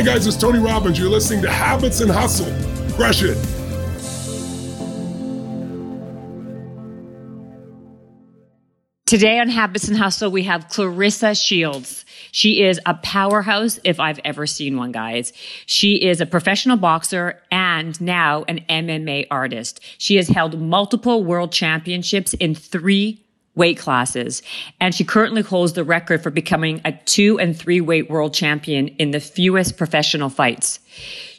Hi, guys, it's Tony Robbins. You're listening to Habits and Hustle. Crush it. Today on Habits and Hustle, we have Claressa Shields. She is a powerhouse if I've ever seen one, guys. She is a professional boxer and now an MMA artist. She has held multiple world championships in three weight classes. And she currently holds the record for becoming a two and three weight world champion in the fewest professional fights.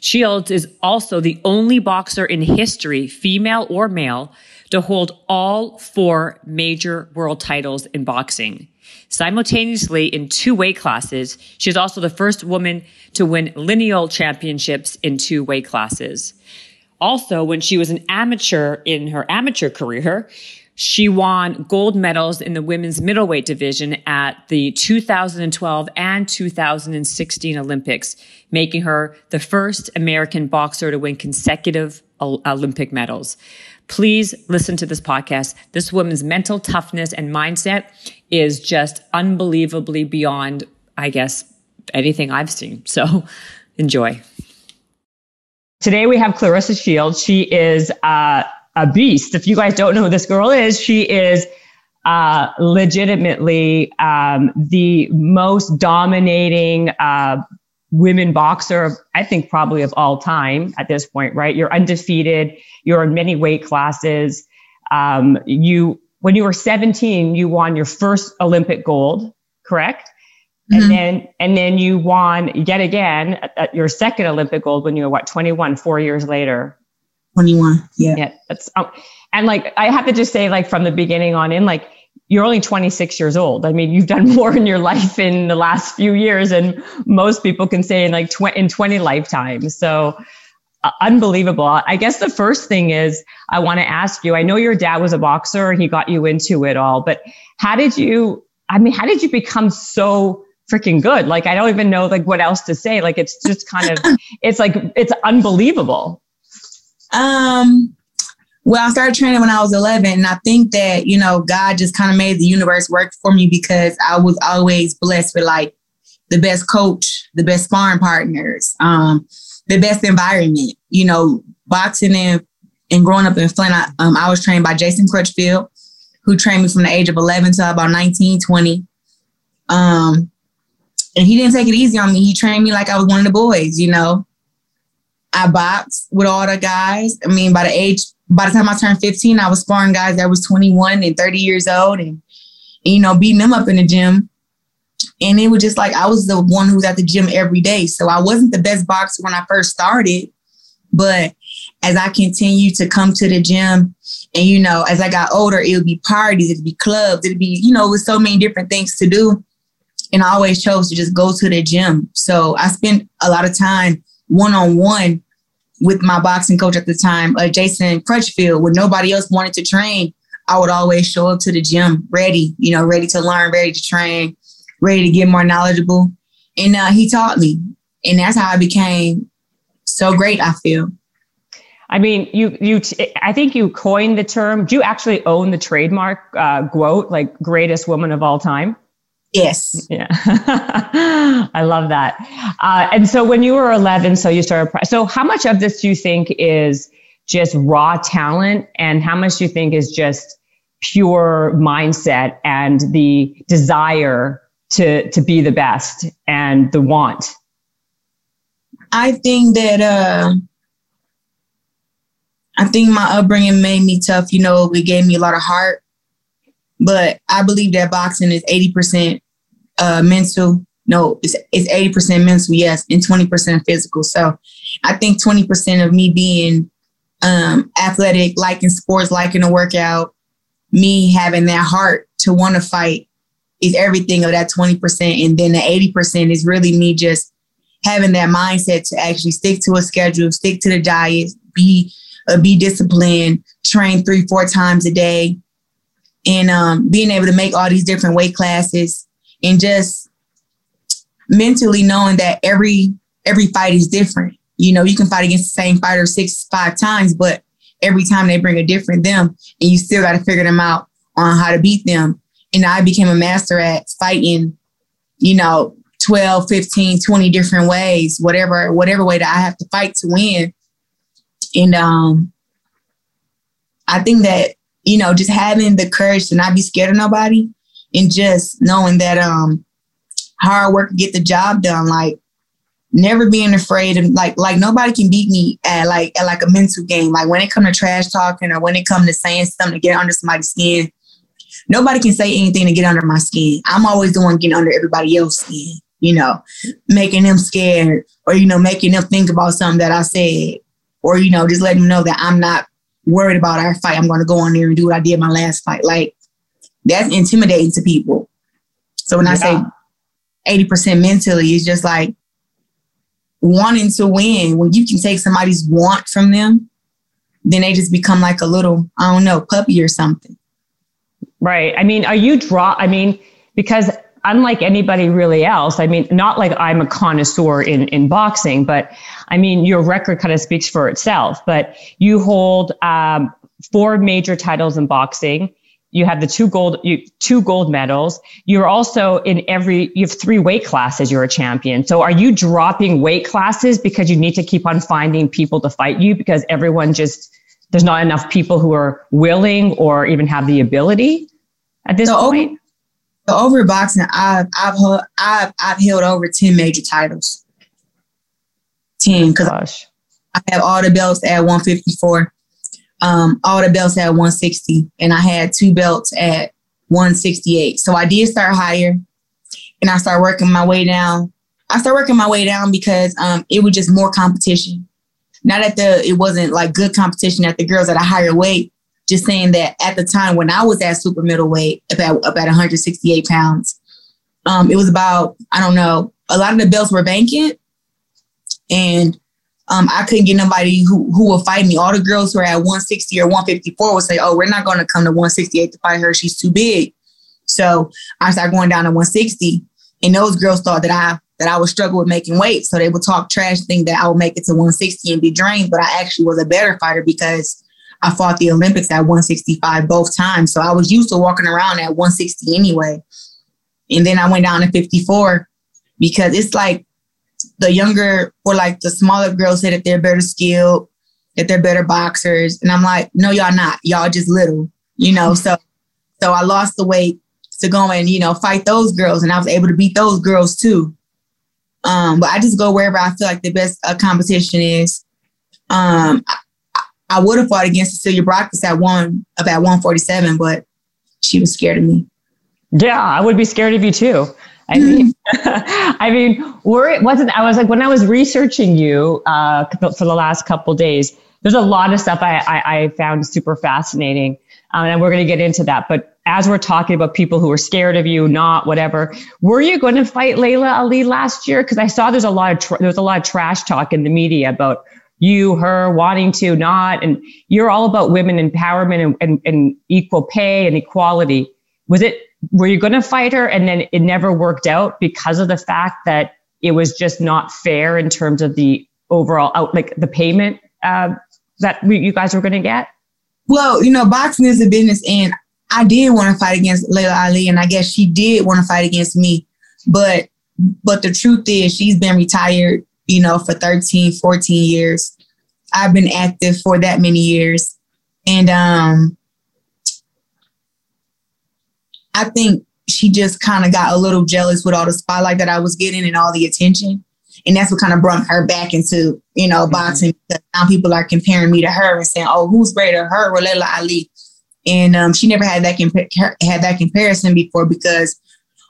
Shields is also the only boxer in history, female or male, to hold all four major world titles in boxing. Simultaneously in two weight classes, she is also the first woman to win lineal championships in two weight classes. Also, when she was an amateur in her amateur career, she won gold medals in the women's middleweight division at the 2012 and 2016 Olympics, making her the first American boxer to win consecutive Olympic medals. Please listen to this podcast. This woman's mental toughness and mindset is just unbelievably beyond, I guess, anything I've seen. So enjoy. Today we have Claressa Shields. She is uh, a beast. If you guys don't know who this girl is, she is uh, legitimately um, the most dominating uh, women boxer, I think probably of all time at this point, right? You're undefeated. You're in many weight classes. Um, you, when you were 17, you won your first Olympic gold, correct? Mm-hmm. And then, and then you won yet again at, at your second Olympic gold when you were what, 21, four years later. 21. Yeah. Yeah. That's, um, and like, I have to just say, like, from the beginning on in, like, you're only 26 years old. I mean, you've done more in your life in the last few years than most people can say in like tw- in 20 lifetimes. So uh, unbelievable. I guess the first thing is I want to ask you, I know your dad was a boxer and he got you into it all, but how did you, I mean, how did you become so freaking good? Like, I don't even know like what else to say. Like, it's just kind of, it's like, it's unbelievable. Um, well, I started training when I was 11. And I think that, you know, God just kind of made the universe work for me because I was always blessed with like the best coach, the best sparring partners, um, the best environment. You know, boxing and, and growing up in Flint, I, um, I was trained by Jason Crutchfield, who trained me from the age of 11 to about 19, 20. Um, and he didn't take it easy on me. He trained me like I was one of the boys, you know. I boxed with all the guys. I mean, by the age by the time I turned 15, I was sparring guys that was 21 and 30 years old and, you know, beating them up in the gym. And it was just like I was the one who was at the gym every day. So I wasn't the best boxer when I first started. But as I continued to come to the gym and, you know, as I got older, it would be parties, it'd be clubs, it'd be, you know, with so many different things to do. And I always chose to just go to the gym. So I spent a lot of time one on one with my boxing coach at the time, uh, Jason Crutchfield, when nobody else wanted to train, I would always show up to the gym ready, you know, ready to learn, ready to train, ready to get more knowledgeable. And uh, he taught me. And that's how I became so great, I feel. I mean, you, you, I think you coined the term. Do you actually own the trademark, uh, GWOAT, like greatest woman of all time? Yes. Yeah. I love that. Uh, and so when you were 11, so you started, so how much of this do you think is just raw talent and how much do you think is just pure mindset and the desire to, to be the best and the want? I think that, uh, I think my upbringing made me tough. You know, it gave me a lot of heart. But I believe that boxing is 80% uh, mental. No, it's, it's 80% mental, yes, and 20% physical. So I think 20% of me being um, athletic, liking sports, liking to workout, me having that heart to want to fight is everything of that 20%. And then the 80% is really me just having that mindset to actually stick to a schedule, stick to the diet, be uh, be disciplined, train three, four times a day, and um, being able to make all these different weight classes and just mentally knowing that every every fight is different. You know, you can fight against the same fighter six, five times, but every time they bring a different them, and you still got to figure them out on how to beat them. And I became a master at fighting, you know, 12, 15, 20 different ways, whatever, whatever way that I have to fight to win. And um, I think that, you know, just having the courage to not be scared of nobody and just knowing that um hard work get the job done. Like never being afraid of like like nobody can beat me at like at like a mental game. Like when it come to trash talking or when it come to saying something to get under somebody's skin, nobody can say anything to get under my skin. I'm always the one getting under everybody else's skin, you know, making them scared or, you know, making them think about something that I said or, you know, just letting them know that I'm not worried about our fight. I'm going to go in there and do what I did my last fight. Like that's intimidating to people. So when yeah. I say 80% mentally, it's just like wanting to win. When you can take somebody's want from them, then they just become like a little, I don't know, puppy or something. Right. I mean, are you draw? I mean, because unlike anybody really else, I mean, not like I'm a connoisseur in, in boxing, but I mean, your record kind of speaks for itself. But you hold um, four major titles in boxing. You have the two gold, you, two gold medals. You're also in every, you have three weight classes. You're a champion. So are you dropping weight classes because you need to keep on finding people to fight you because everyone just, there's not enough people who are willing or even have the ability? at this point? Over, boxing, I've I've I've I've held over ten major titles. Ten because I have all the belts at 154, um, all the belts at 160, and I had two belts at 168. So I did start higher, and I started working my way down. I started working my way down because um, it was just more competition. Not that the it wasn't like good competition at the girls at a higher weight, just saying that at the time when I was at super middleweight, about about 168 pounds, um, it was about I don't know. A lot of the belts were vacant, and um, I couldn't get nobody who who would fight me. All the girls who are at 160 or 154 would say, "Oh, we're not going to come to 168 to fight her. She's too big." So I started going down to 160, and those girls thought that I that I would struggle with making weight. So they would talk trash, think that I would make it to 160 and be drained. But I actually was a better fighter because I fought the Olympics at 165 both times. So I was used to walking around at 160 anyway. And then I went down to 54 because it's like the younger or like the smaller girls say that they're better skilled, that they're better boxers. And I'm like, no, y'all not. Y'all just little, you know. So so I lost the weight to go and, you know, fight those girls. And I was able to beat those girls too. Um, but I just go wherever I feel like the best uh, competition is. Um, I would have fought against Cecilia Braekhus at one about 147, but she was scared of me. Yeah, I would be scared of you too. I mean, I mean, were it wasn't. I was like when I was researching you uh, for the last couple days. There's a lot of stuff I, I, I found super fascinating, um, and we're going to get into that. But as we're talking about people who are scared of you, not whatever, were you going to fight Laila Ali last year? Because I saw there's a lot of tra- there's a lot of trash talk in the media about you, her, wanting to, not. And you're all about women empowerment and, and, and equal pay and equality. Was it, were you going to fight her and then it never worked out because of the fact that it was just not fair in terms of the overall out, like the payment uh, that you guys were going to get? Well, you know, boxing is a business and I did want to fight against Laila Ali and I guess she did want to fight against me. But but the truth is she's been retired you know, for 13, 14 years. I've been active for that many years. And um, I think she just kind of got a little jealous with all the spotlight that I was getting and all the attention. And that's what kind of brought her back into, you know, mm-hmm. boxing. Now people are comparing me to her and saying, oh, who's greater, her or Laila Ali? And um, she never had that compa- had that comparison before because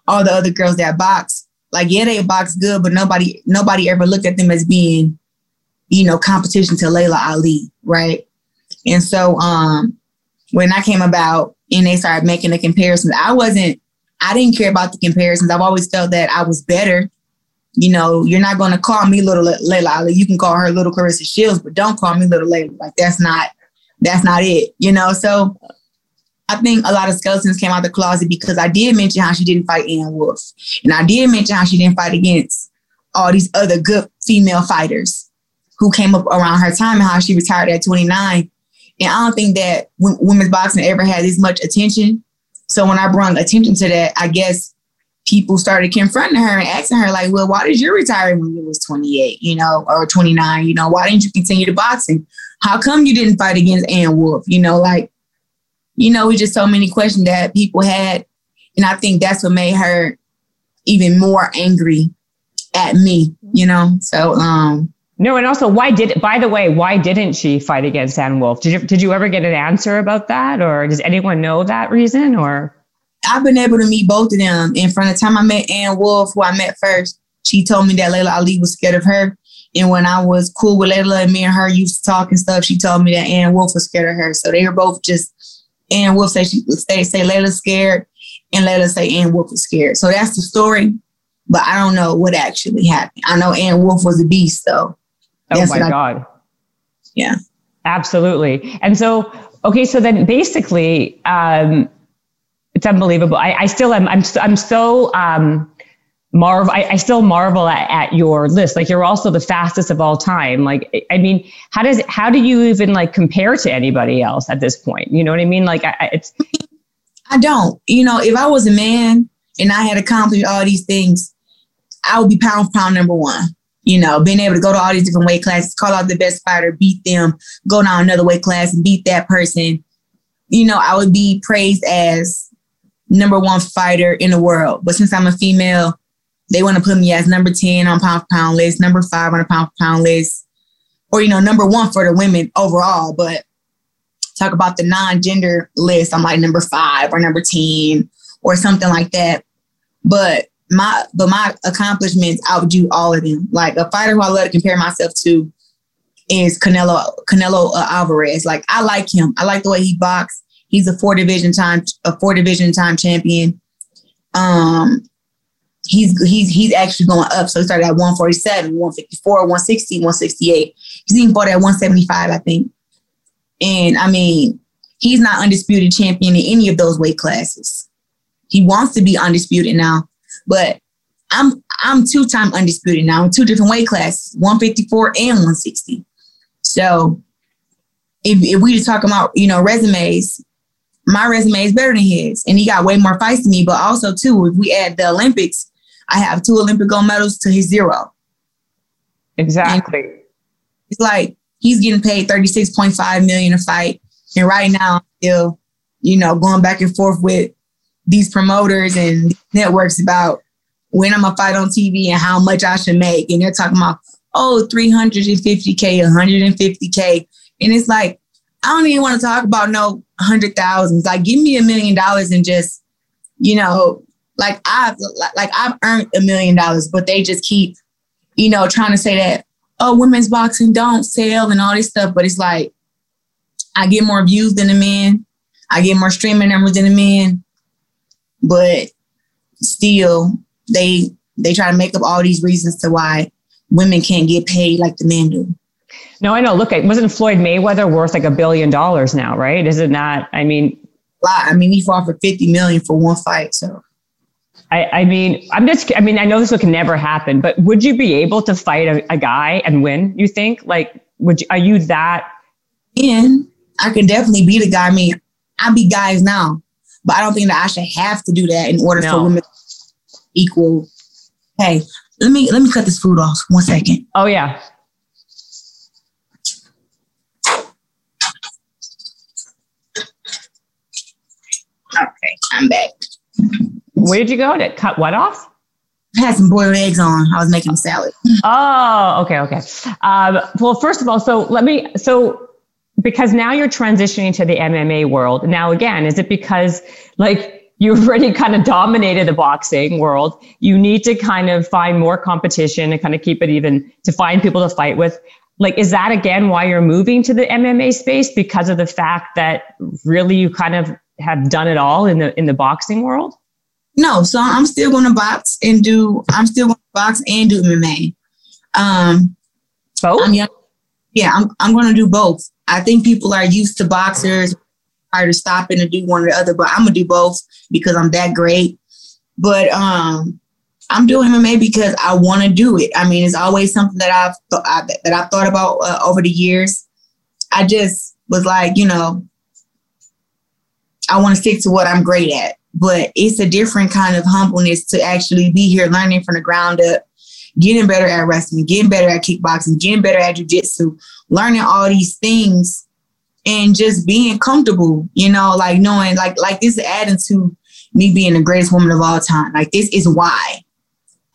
all the other girls that box like yeah, they box good, but nobody nobody ever looked at them as being, you know, competition to Laila Ali, right? And so um when I came about and they started making the comparisons, I wasn't I didn't care about the comparisons. I've always felt that I was better. You know, you're not going to call me little Laila Ali. You can call her little Claressa Shields, but don't call me little Laila. Like that's not that's not it. You know, so I think a lot of skeletons came out the closet because I did mention how she didn't fight Ann Wolfe. And I did mention how she didn't fight against all these other good female fighters who came up around her time and how she retired at 29. And I don't think that women's boxing ever had this much attention. So when I brought attention to that, I guess people started confronting her and asking her, like, well, why did you retire when you was 28, you know, or 29? You know, why didn't you continue to boxing? How come you didn't fight against Ann Wolfe? You know, like, you know, we just so many questions that people had. And I think that's what made her even more angry at me, you know? So, um, no, and also, why did? By the way, why didn't she fight against Ann Wolfe? Did you did you ever get an answer about that, or does anyone know that reason? Or I've been able to meet both of them. And from the time I met Ann Wolfe, who I met first, she told me that Laila Ali was scared of her. And when I was cool with Laila and me and her used to talk and stuff, she told me that Ann Wolfe was scared of her. So they were both just Ann Wolfe say she say say Laila's scared, and Laila say Ann Wolfe was scared. So that's the story. But I don't know what actually happened. I know Ann Wolfe was a beast though. Oh my God. Yeah. Absolutely. And so, okay, so then basically, um, it's unbelievable. I, I still am, I'm, I'm so, um, marvel, I, I still marvel at, at your list. Like you're also the fastest of all time. Like, I mean, how does, how do you even like compare to anybody else at this point? You know what I mean? Like I, it's, I don't, you know, if I was a man and I had accomplished all these things, I would be pound for pound number one you know, being able to go to all these different weight classes, call out the best fighter, beat them, go down another weight class and beat that person, you know, I would be praised as number one fighter in the world. But since I'm a female, they want to put me as number 10 on pound for pound list, number five on a pound for pound list, or, you know, number one for the women overall. But talk about the non-gender list, I'm like number five or number 10 or something like that. But my but my accomplishments outdo all of them. Like a fighter who I love to compare myself to is Canelo Canelo Alvarez. Like I like him. I like the way he boxes. He's a four division time a four division time champion. Um, he's he's he's actually going up. So he started at 147, 154, 160, 168. He's even fought at 175, I think. And I mean, he's not undisputed champion in any of those weight classes. He wants to be undisputed now. But I'm I'm two time undisputed now in two different weight classes, 154 and 160. So if, if we just talk about, you know, resumes, my resume is better than his. And he got way more fights than me. But also too, if we add the Olympics, I have two Olympic gold medals to his zero. Exactly. And it's like he's getting paid 36.5 million a fight. And right now I'm still, you know, going back and forth with these promoters and networks about when I'm gonna fight on TV and how much I should make. And they're talking about, oh, 350K, 150K. And it's like, I don't even want to talk about no hundred thousands. Like, give me a million dollars and just, you know, like I've like I've earned a million dollars, but they just keep, you know, trying to say that, oh, women's boxing don't sell and all this stuff. But it's like I get more views than the men. I get more streaming numbers than the men but still they they try to make up all these reasons to why women can't get paid like the men do. No, I know. Look, wasn't Floyd Mayweather worth like a billion dollars now, right? Is it not? I mean, I mean, he fought for fifty million for one fight. So, I, I mean, I'm just. I mean, I know this can never happen, but would you be able to fight a, a guy and win? You think? Like, would you? Are you that? And I can definitely beat a guy. I mean, I beat guys now. But I don't think that I should have to do that in order no. for women equal Hey, Let me let me cut this food off. One second. Oh yeah. Okay, I'm back. Where did you go to cut what off? I had some boiled eggs on. I was making a salad. Oh, okay, okay. Um, well, first of all, so let me. So because now you're transitioning to the MMA world. Now, again, is it because like you've already kind of dominated the boxing world? You need to kind of find more competition and kind of keep it even to find people to fight with. Like, is that again why you're moving to the MMA space because of the fact that really you kind of have done it all in the in the boxing world? No, so I'm still going to box and do. I'm still going to box and do MMA. Um, both. I'm young. Yeah, I'm. I'm going to do both. I think people are used to boxers either stopping to do one or the other, but I'm gonna do both because I'm that great. But um, I'm doing MMA because I want to do it. I mean, it's always something that I've th- I, that I've thought about uh, over the years. I just was like, you know, I want to stick to what I'm great at, but it's a different kind of humbleness to actually be here learning from the ground up, getting better at wrestling, getting better at kickboxing, getting better at jujitsu, learning all these things and just being comfortable, you know, like knowing like like this is adding to me being the greatest woman of all time. Like this is why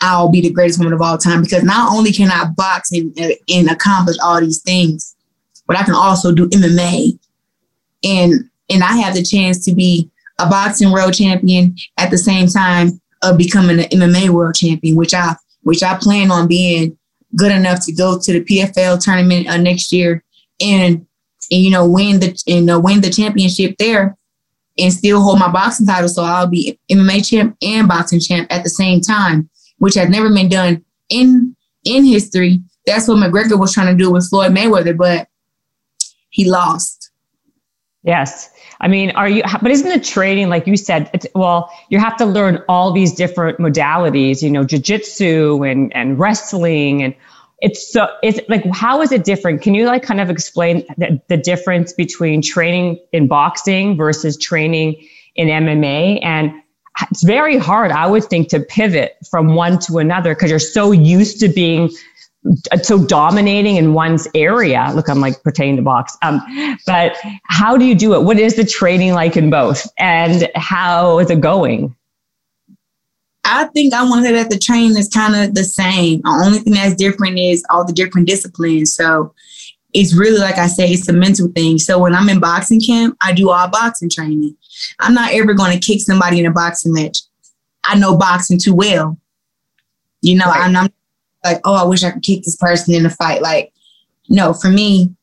I'll be the greatest woman of all time because not only can I box and, uh, and accomplish all these things, but I can also do MMA. And and I have the chance to be a boxing world champion at the same time of becoming an MMA world champion, which I which I plan on being good enough to go to the PFL tournament uh, next year and, and you know win the and uh, win the championship there and still hold my boxing title. So I'll be MMA champ and boxing champ at the same time, which has never been done in in history. That's what McGregor was trying to do with Floyd Mayweather, but he lost. Yes. I mean, are you, but isn't the training, like you said, well, you have to learn all these different modalities, you know, jujitsu and, and wrestling. And it's so, it's like, how is it different? Can you like kind of explain the, the difference between training in boxing versus training in MMA? And it's very hard, I would think, to pivot from one to another because you're so used to being so dominating in one's area. Look, I'm like pertaining to box. Um, but how do you do it? What is the training like in both, and how is it going? I think I want to say that the training is kind of the same. The only thing that's different is all the different disciplines. So it's really like I say, it's a mental thing. So when I'm in boxing camp, I do all boxing training. I'm not ever going to kick somebody in a boxing match. I know boxing too well. You know, right. I'm, I'm like, oh, I wish I could kick this person in a fight. Like, no, for me,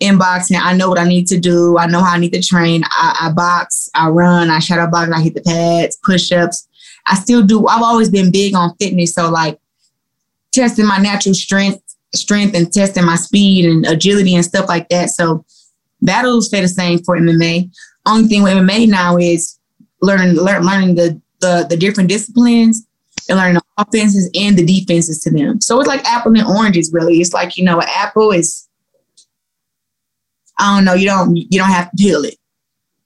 in boxing, I know what I need to do. I know how I need to train. I, I box, I run, I shadow box, I hit the pads, push ups. I still do. I've always been big on fitness. So, like, testing my natural strength, strength and testing my speed and agility and stuff like that. So, that'll stay the same for MMA. Only thing with MMA now is learning, learn, learning the, the, the different disciplines and learning the offenses and the defenses to them. So it's like apple and oranges, really. It's like, you know, an apple is I don't know, you don't you don't have to peel it.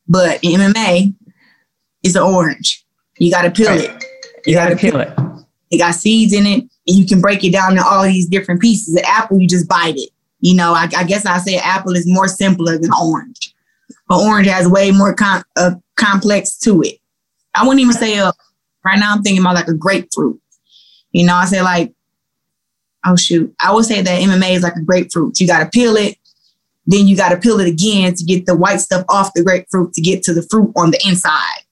But MMA, is an orange. You gotta peel right. it. You, you gotta, gotta peel it. it. It got seeds in it, and you can break it down to all these different pieces. An apple, you just bite it. You know, I, I guess I say apple is more simpler than orange. But orange has way more com- uh, complex to it. I wouldn't even say a Right now, I'm thinking about like a grapefruit. You know, I say like, oh shoot, I would say that MMA is like a grapefruit. You got to peel it, then you got to peel it again to get the white stuff off the grapefruit to get to the fruit on the inside.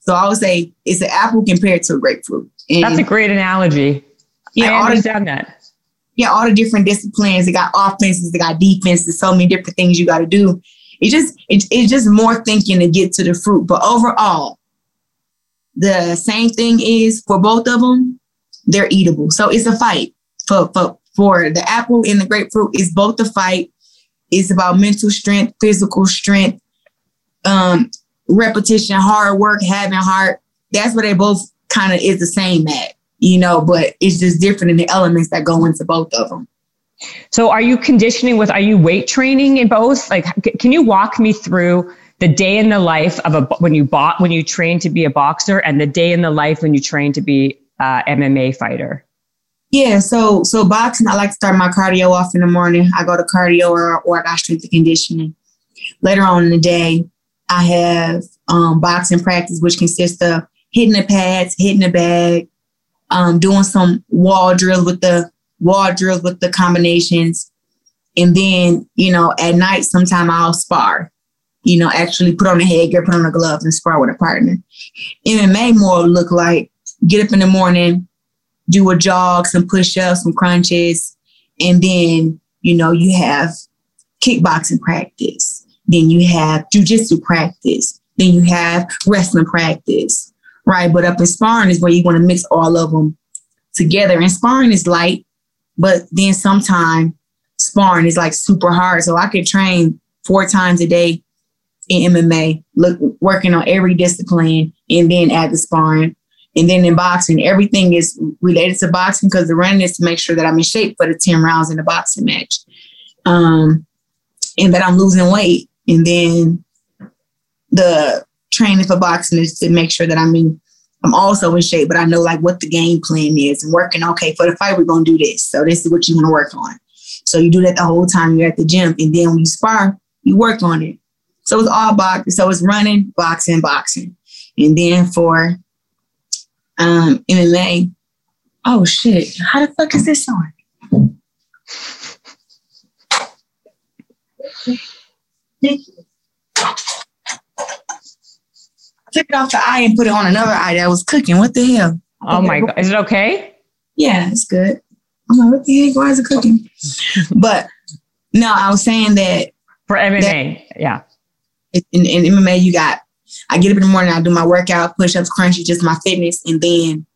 So I would say it's an apple compared to a grapefruit. And That's a great analogy. Yeah, I understand the, that. Yeah, all the different disciplines. They got offenses, they got defenses, so many different things you got to do. It just it, it's just more thinking to get to the fruit. But overall, the same thing is for both of them, they're eatable. So it's a fight for for for the apple and the grapefruit. It's both a fight. It's about mental strength, physical strength, um, repetition, hard work, having heart. That's what they both kind of is the same at, you know, but it's just different in the elements that go into both of them. So are you conditioning with, are you weight training in both? Like, can you walk me through the day in the life of a when you bought when you train to be a boxer and the day in the life when you train to be a MMA fighter? Yeah, so so boxing, I like to start my cardio off in the morning. I go to cardio or or I got strength and conditioning. Later on in the day, I have um, boxing practice, which consists of hitting the pads, hitting the bag, um, doing some wall drills with the wall drills with the combinations, and then you know at night sometime I'll spar you know, actually put on a headgear, put on the gloves, and spar with a partner. MMA more look like get up in the morning, do a jog, some push-ups, some crunches, and then you know you have kickboxing practice. Then you have jujitsu practice. Then you have wrestling practice, right? But up in sparring is where you want to mix all of them together. And sparring is light, but then sometimes sparring is like super hard. So I could train four times a day in MMA, look working on every discipline, and then add the sparring. And then in boxing, everything is related to boxing because the running is to make sure that I'm in shape for the 10 rounds in the boxing match. Um, and that I'm losing weight. And then the training for boxing is to make sure that I'm in I'm also in shape, but I know like what the game plan is and working, okay, for the fight, we're gonna do this. So this is what you want to work on. So you do that the whole time you're at the gym. And then when you spar, you work on it. So it's all boxing. So it's running, boxing, boxing. And then for um MMA, oh shit, how the fuck is this on? Took it off the eye and put it on another eye that was cooking. What the hell? Oh my god. Is it okay? Yeah, it's good. I'm like, what the heck? Why is it cooking? but no, I was saying that for MMA, that yeah. In, in MMA, you got I get up in the morning, I do my workout, push ups, crunchy, just my fitness, and then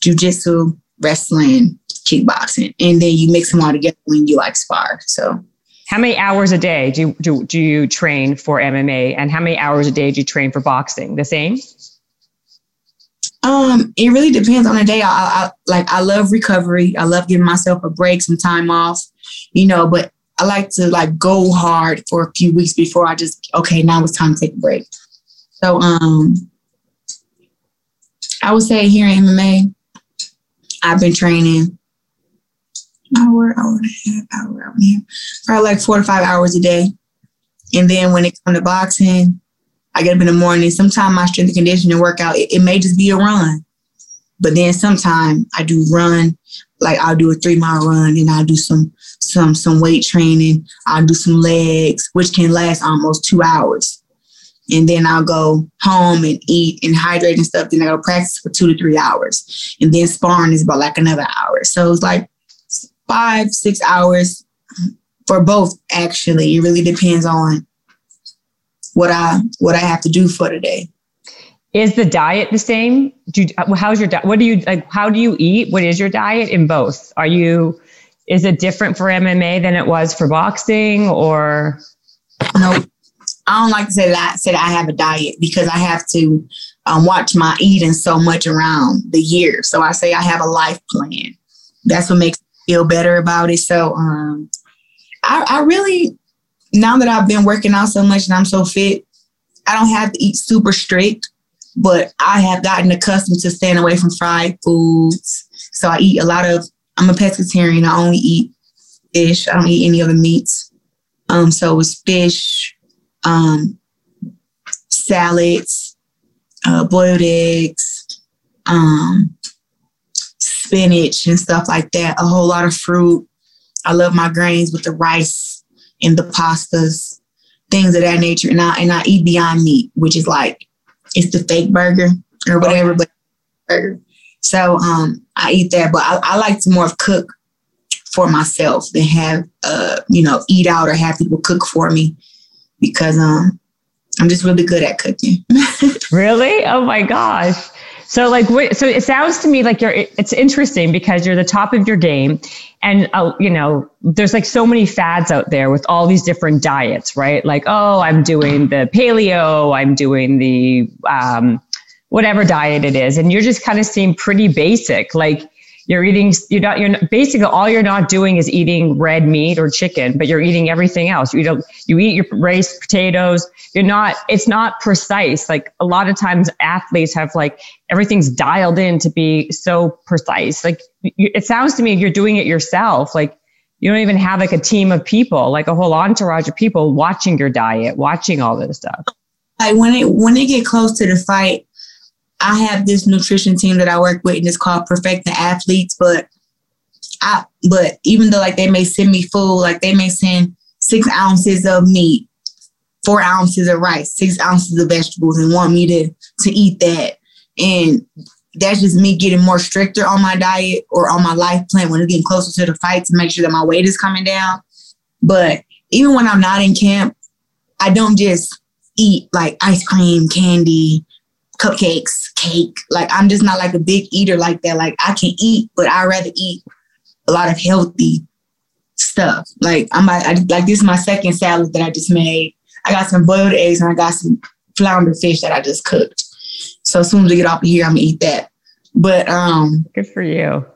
jujitsu, wrestling, kickboxing, and then you mix them all together when you like spar. So, how many hours a day do you, do, do you train for MMA, and how many hours a day do you train for boxing? The same. Um, it really depends on the day. I, I like I love recovery. I love giving myself a break, some time off, you know. But I like to like go hard for a few weeks before I just okay. Now it's time to take a break. So um, I would say here in MMA, I've been training hour, hour and a half, hour, and a half, probably like four to five hours a day. And then when it comes to boxing, I get up in the morning. Sometimes my strength and conditioning workout, it, it may just be a run. But then sometimes I do run, like I'll do a three mile run and I'll do some some some weight training. I'll do some legs, which can last almost two hours. And then I'll go home and eat and hydrate and stuff. Then I go practice for two to three hours. And then sparring is about like another hour. So it's like five, six hours for both actually. It really depends on what I what I have to do for the day. Is the diet the same? Do you, how's your diet? What do you like? How do you eat? What is your diet in both? Are you? Is it different for MMA than it was for boxing, or? No, I don't like to say that. Say that I have a diet because I have to um, watch my eating so much around the year. So I say I have a life plan. That's what makes me feel better about it. So um, I, I really now that I've been working out so much and I'm so fit, I don't have to eat super strict, but I have gotten accustomed to staying away from fried foods. So I eat a lot of, I'm a pescatarian. I only eat fish. I don't eat any other meats. Um, so it's fish, um, salads, uh, boiled eggs, um, spinach and stuff like that. A whole lot of fruit. I love my grains with the rice and the pastas, things of that nature. And I and I eat Beyond Meat, which is like it's the fake burger or whatever, but burger. So um, I eat that, but I, I like to more cook for myself than have uh, you know eat out or have people cook for me because um I'm just really good at cooking. really? Oh my gosh. So like, so it sounds to me like you're, it's interesting because you're the top of your game and, uh, you know, there's like so many fads out there with all these different diets, right? Like, oh, I'm doing the paleo, I'm doing the, um, whatever diet it is. And you're just kind of seem pretty basic. Like, you're eating you're not you're basically all you're not doing is eating red meat or chicken but you're eating everything else. You don't you eat your rice potatoes. You're not it's not precise. Like a lot of times athletes have like everything's dialed in to be so precise. Like you, it sounds to me you're doing it yourself. Like you don't even have like a team of people like a whole entourage of people watching your diet watching all this stuff. Like when it when they get close to the fight I have this nutrition team that I work with, and it's called Perfecting Athletes. But I, but even though like they may send me food, like they may send six ounces of meat, four ounces of rice, six ounces of vegetables, and want me to to eat that. And that's just me getting more stricter on my diet or on my life plan when it's getting closer to the fight to make sure that my weight is coming down. But even when I'm not in camp, I don't just eat like ice cream, candy, cupcakes, cake. Like I'm just not like a big eater like that. Like I can eat, but I rather eat a lot of healthy stuff. Like I'm I, like this is my second salad that I just made. I got some boiled eggs and I got some flounder fish that I just cooked. So as soon as we get off of here, I'm gonna eat that. But um good for you.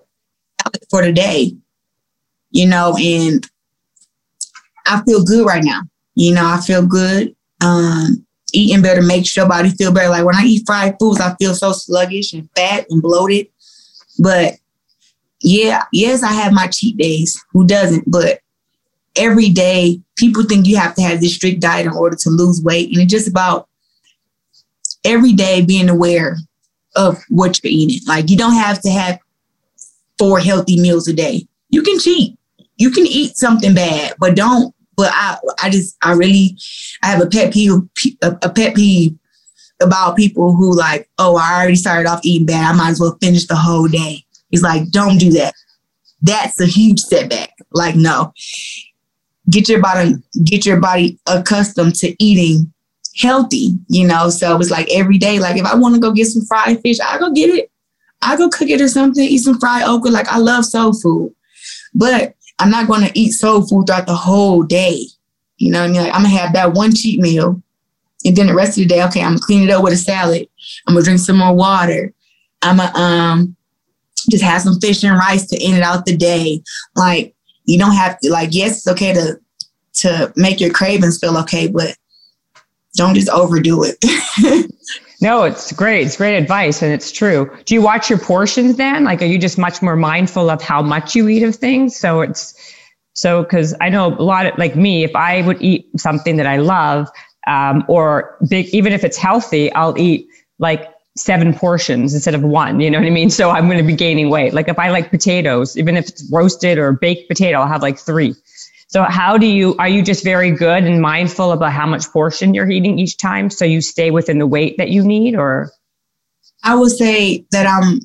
For the day, you know, and I feel good right now. You know, I feel good. Um, eating better makes your body feel better. Like when I eat fried foods, I feel so sluggish and fat and bloated. But yeah, yes, I have my cheat days. Who doesn't? But every day, people think you have to have this strict diet in order to lose weight. And it's just about every day being aware of what you're eating. Like you don't have to have four healthy meals a day. You can cheat. You can eat something bad, but don't. But I, I just, I really, I have a pet peeve, a pet peeve about people who like, oh, I already started off eating bad. I might as well finish the whole day. He's like, don't do that. That's a huge setback. Like, no. Get your body, get your body accustomed to eating healthy, you know. So it's like every day, like if I want to go get some fried fish, I go get it. I go cook it or something, eat some fried okra. Like I love soul food. But I'm not gonna eat soul food throughout the whole day. You know what I mean? Like I'm gonna have that one cheat meal. And then the rest of the day, okay, I'm gonna clean it up with a salad. I'm gonna drink some more water. I'm gonna um just have some fish and rice to end it out the day. Like you don't have to like yes, it's okay to to make your cravings feel okay, but don't just overdo it. no, it's great. It's great advice and it's true. Do you watch your portions then? Like are you just much more mindful of how much you eat of things? So it's so because I know a lot of like me, if I would eat something that I love, um, or big, even if it's healthy, I'll eat like seven portions instead of one. You know what I mean? So I'm going to be gaining weight. Like if I like potatoes, even if it's roasted or baked potato, I'll have like three. So how do you, are you just very good and mindful about how much portion you're eating each time? So you stay within the weight that you need or? I would say that I'm,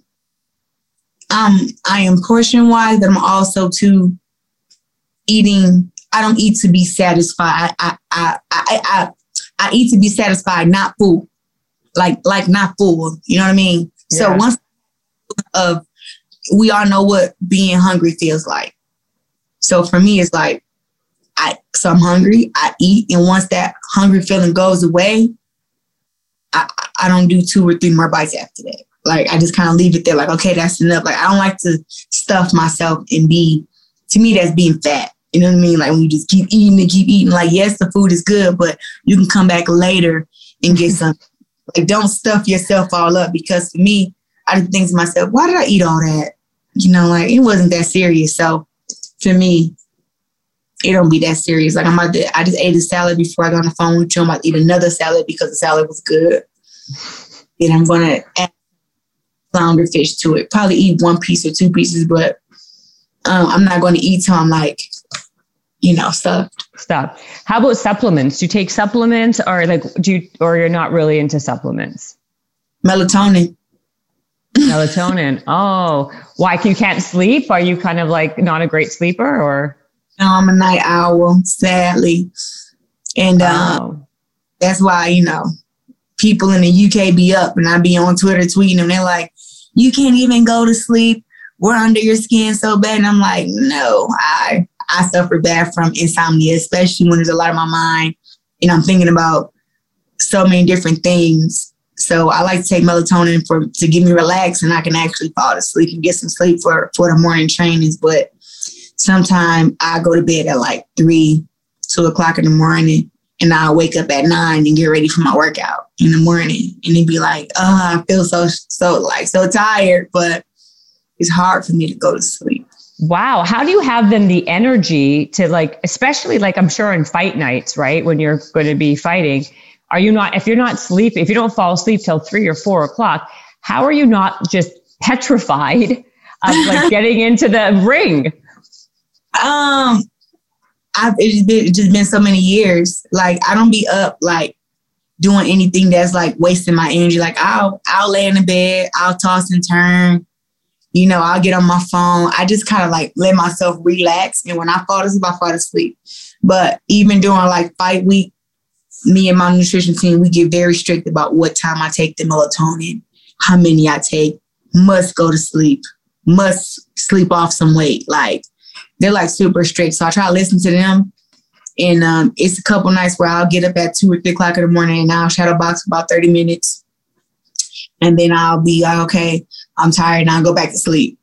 um, I am portion wise, but I'm also too eating. I don't eat to be satisfied. I, I, I, I, I eat to be satisfied, not full like like not full. You know what I mean? So once of we all know what being hungry feels like. So for me, it's like I so I'm hungry, I eat, and once that hungry feeling goes away, I, I don't do two or three more bites after that. Like I just kind of leave it there, like, okay, that's enough. Like I don't like to stuff myself and be to me that's being fat. You know what I mean? Like when you just keep eating and keep eating, like yes, the food is good, but you can come back later and get some like, don't stuff yourself all up because to me, I just think to myself, why did I eat all that? You know, like it wasn't that serious. So to me, it don't be that serious. Like I'm about to, I just ate a salad before I got on the phone with you. I'm about to eat another salad because the salad was good. And I'm gonna add flounder fish to it. Probably eat one piece or two pieces, but um, I'm not going to eat till I'm like you know, stuff. Stuff. How about supplements? Do you take supplements or like do you or you're not really into supplements? Melatonin. Melatonin. Oh, why you can't sleep? Are you kind of like not a great sleeper or? No, I'm a night owl, sadly. And uh, that's why, you know, people in the UK be up and I be on Twitter tweeting them. They're like, you can't even go to sleep. We're under your skin so bad. And I'm like, no, I I suffer bad from insomnia, especially when there's a lot on my mind and I'm thinking about so many different things. So I like to take melatonin for to get me relaxed and I can actually fall asleep and get some sleep for for the morning trainings. But sometimes I go to bed at like three, two o'clock in the morning, and I'll wake up at nine and get ready for my workout in the morning. And it'd be like, oh, I feel so so like so tired, but it's hard for me to go to sleep. Wow. How do you have then the energy to like, especially like I'm sure in fight nights, right? When you're going to be fighting, are you not, if you're not sleeping, if you don't fall asleep till three or four o'clock, how are you not just petrified of like getting into the ring? Um, I've it's, been, it's just been so many years. Like I don't be up like doing anything that's like wasting my energy. Like I'll I'll lay in the bed, I'll toss and turn you know, I'll get on my phone. I just kind of like let myself relax. And when I fall asleep, I fall asleep. But even during like fight week, me and my nutrition team, we get very strict about what time I take the melatonin, how many I take, must go to sleep, must sleep off some weight. Like they're like super strict. So I try to listen to them. And um, it's a couple nights where I'll get up at two or three o'clock in the morning and I'll shadow box about 30 minutes and then I'll be like, okay, I'm tired and I'll go back to sleep.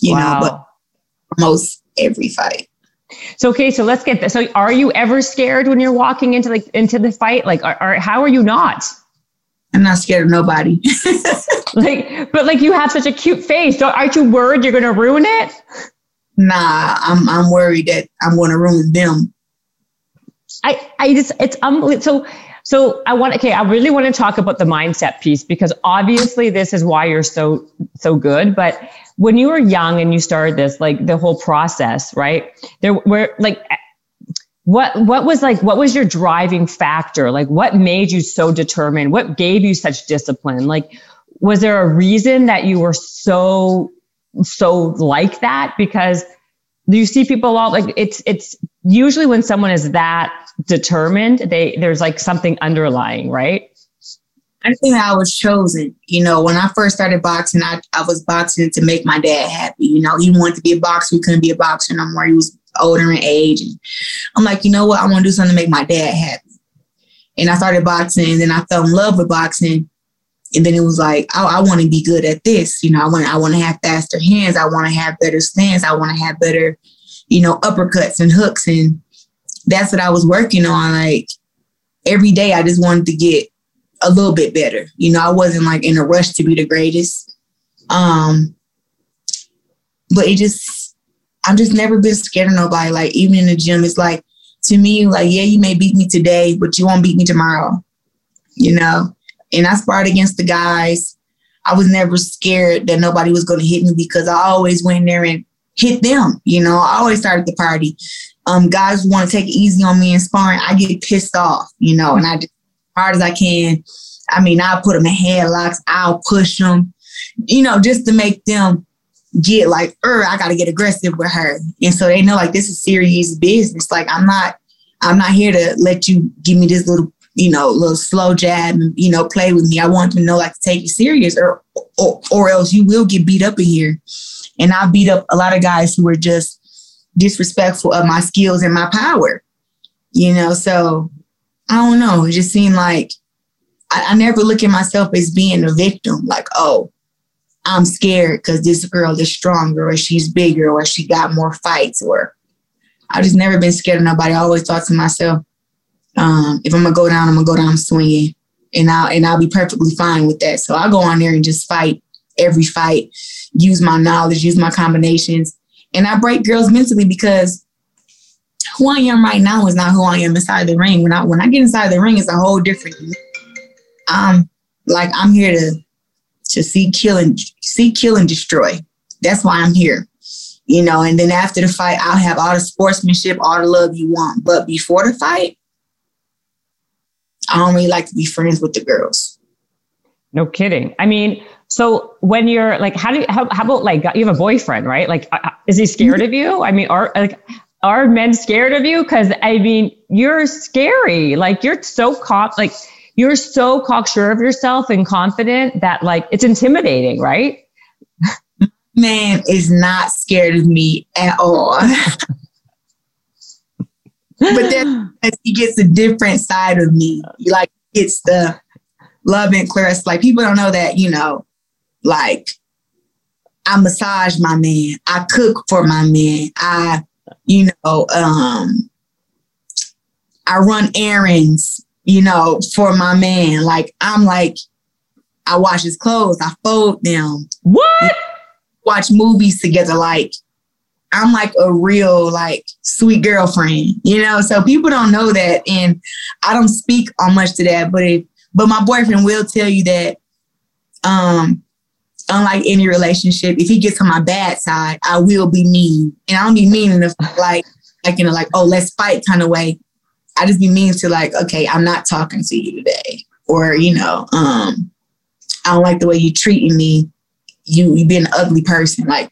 You wow. know, but most every fight. So okay, so let's get this. So are you ever scared when you're walking into like into the fight? Like, are, are how are you not? I'm not scared of nobody. like, but like you have such a cute face. So aren't you worried you're going to ruin it? Nah, I'm I'm worried that I'm going to ruin them. I I just it's unbelievable. So so I want okay, I really want to talk about the mindset piece because obviously this is why you're so so good. But when you were young and you started this, like the whole process, right? There were like what what was like what was your driving factor? Like what made you so determined? What gave you such discipline? Like was there a reason that you were so so like that? Because you see people all like it's it's usually when someone is that determined, they there's like something underlying, right? I think I was chosen. You know, when I first started boxing, I, I was boxing to make my dad happy. You know, he wanted to be a boxer. He couldn't be a boxer no more. He was older in age. And I'm like, you know what? I want to do something to make my dad happy. And I started boxing and then I fell in love with boxing. And then it was like, oh, I want to be good at this. You know, I want I want to have faster hands. I want to have better stance. I want to have better, you know, uppercuts and hooks. And that's what I was working on. Like every day, I just wanted to get a little bit better. You know, I wasn't like in a rush to be the greatest. Um, but it just, I've just never been scared of nobody. Like even in the gym, it's like to me, like yeah, you may beat me today, but you won't beat me tomorrow. You know, and I sparred against the guys. I was never scared that nobody was going to hit me because I always went there and hit them. You know, I always started the party um, guys want to take it easy on me in sparring, I get pissed off, you know, and I hard as I can. I mean, I'll put them in headlocks, I'll push them, you know, just to make them get like, er, I gotta get aggressive with her. And so they know like this is serious business. Like I'm not, I'm not here to let you give me this little, you know, little slow jab and, you know, play with me. I want them to know like to take you serious or, or or else you will get beat up in here. And I beat up a lot of guys who were just disrespectful of my skills and my power. You know, so I don't know. It just seemed like I, I never look at myself as being a victim, like, oh, I'm scared because this girl is stronger or she's bigger or she got more fights or I've just never been scared of nobody. I always thought to myself, um, if I'm gonna go down, I'm gonna go down swinging, and I'll and I'll be perfectly fine with that. So I go on there and just fight every fight, use my knowledge, use my combinations, and I break girls mentally because who I am right now is not who I am inside the ring. When I when I get inside the ring, it's a whole different. Um, like I'm here to to see kill and see kill and destroy. That's why I'm here. You know, and then after the fight, I'll have all the sportsmanship, all the love you want. But before the fight, I don't really like to be friends with the girls. No kidding. I mean, so when you're like, how do you, how, how about like you have a boyfriend, right? Like, uh, uh, is he scared of you? I mean, are like are men scared of you? Because I mean, you're scary. Like you're so cop like you're so cocksure of yourself and confident that like it's intimidating, right? Man is not scared of me at all. but then he gets a different side of me. Like it's the love interest. Like people don't know that, you know, like I massage my man, I cook for my man, I, you know, um, I run errands, you know, for my man. Like I'm like, I wash his clothes, I fold them. What? Watch movies together. Like I'm like a real like sweet girlfriend, you know. So people don't know that, and I don't speak on much to that. But if, but my boyfriend will tell you that um unlike any relationship, if he gets on my bad side, I will be mean. And I don't be mean in a like like in a like, oh, let's fight kind of way. I just be mean to like, okay, I'm not talking to you today. Or, you know, um, I don't like the way you treating me. You you being an ugly person. Like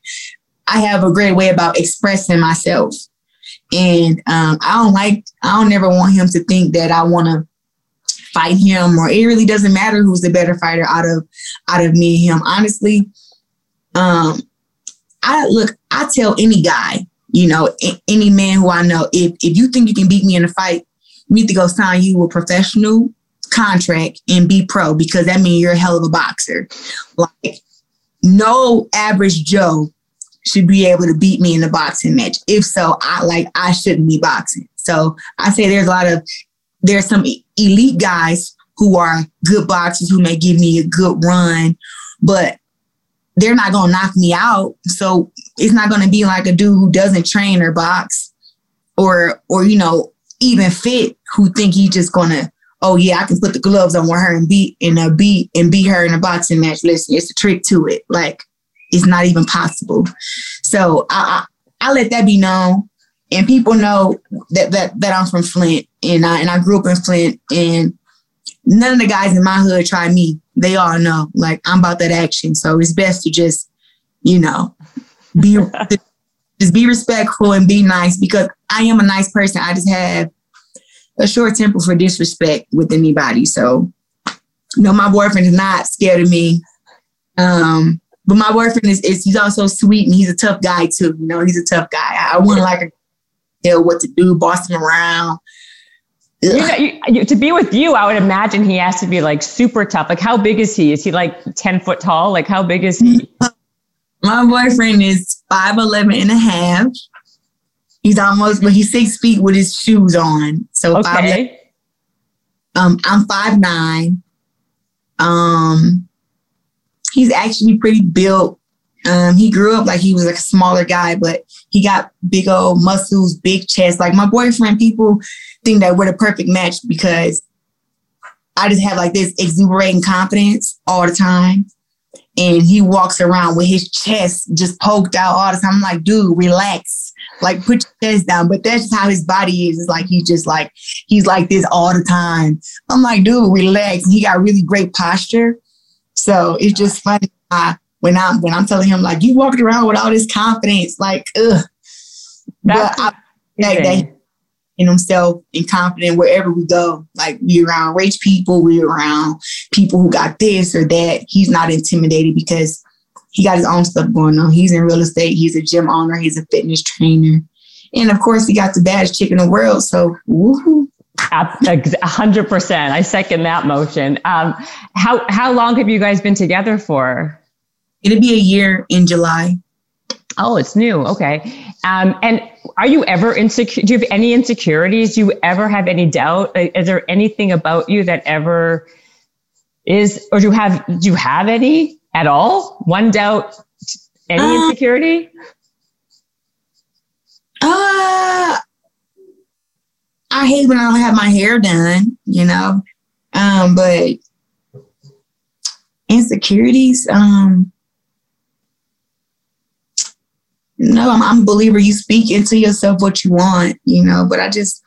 I have a great way about expressing myself. And um, I don't like, I don't never want him to think that I want to fight him or it really doesn't matter who's the better fighter out of out of me and him honestly um i look i tell any guy you know any man who i know if if you think you can beat me in a fight you need to go sign you a professional contract and be pro because that means you're a hell of a boxer like no average joe should be able to beat me in a boxing match. If so, I like I shouldn't be boxing. So I say there's a lot of there's some elite guys who are good boxers who may give me a good run, but they're not gonna knock me out. So it's not gonna be like a dude who doesn't train or box or or you know even fit who think he's just gonna oh yeah I can put the gloves on with her and beat and uh, beat and beat her in a boxing match. Listen, it's a trick to it. Like it's not even possible. So I, I, I let that be known, and people know that that that I'm from Flint, and I and I grew up in Flint, and none of the guys in my hood try me. They all know, like I'm about that action. So it's best to just, you know, be just be respectful and be nice because I am a nice person. I just have a short temper for disrespect with anybody. So, know, my boyfriend is not scared of me. Um, but my boyfriend is, is he's also sweet and he's a tough guy too. You know, he's a tough guy. I wouldn't like to tell what to do, boss him around. You know, you, you, to be with you, I would imagine he has to be like super tough. Like, how big is he? Is he like 10 foot tall? Like, how big is he? My boyfriend is 5'11 and a half. He's almost, well, he's six feet with his shoes on. So, okay. um, I'm five nine. Um, he's actually pretty built. Um, he grew up like he was a smaller guy, but he got big old muscles, big chest. Like my boyfriend, people think that we're the perfect match because I just have like this exuberating confidence all the time. And he walks around with his chest just poked out all the time. I'm like, dude, relax. Like put your chest down. But that's just how his body is. It's like he's just like, he's like this all the time. I'm like, dude, relax. He got really great posture. So it's just funny uh, when I'm when I'm telling him like you walked around with all this confidence, like ugh. That's but I like that in himself and confident wherever we go. Like we around rich people, we around people who got this or that. He's not intimidated because he got his own stuff going on. He's in real estate. He's a gym owner. He's a fitness trainer. And of course, he got the baddest chick in the world. So, woohoo. A hundred percent. I second that motion. Um, how how long have you guys been together for? It'll be a year in July. Oh, it's new. Okay. Um, and are you ever insecure? Do you have any insecurities? Do you ever have any doubt? Is there anything about you that ever is, or do you have? Do you have any at all? One doubt? Any uh, insecurity? Uh, I hate when I don't have my hair done, you know. Um, but insecurities, um, no, I'm, I'm a believer you speak into yourself what you want, you know, but I just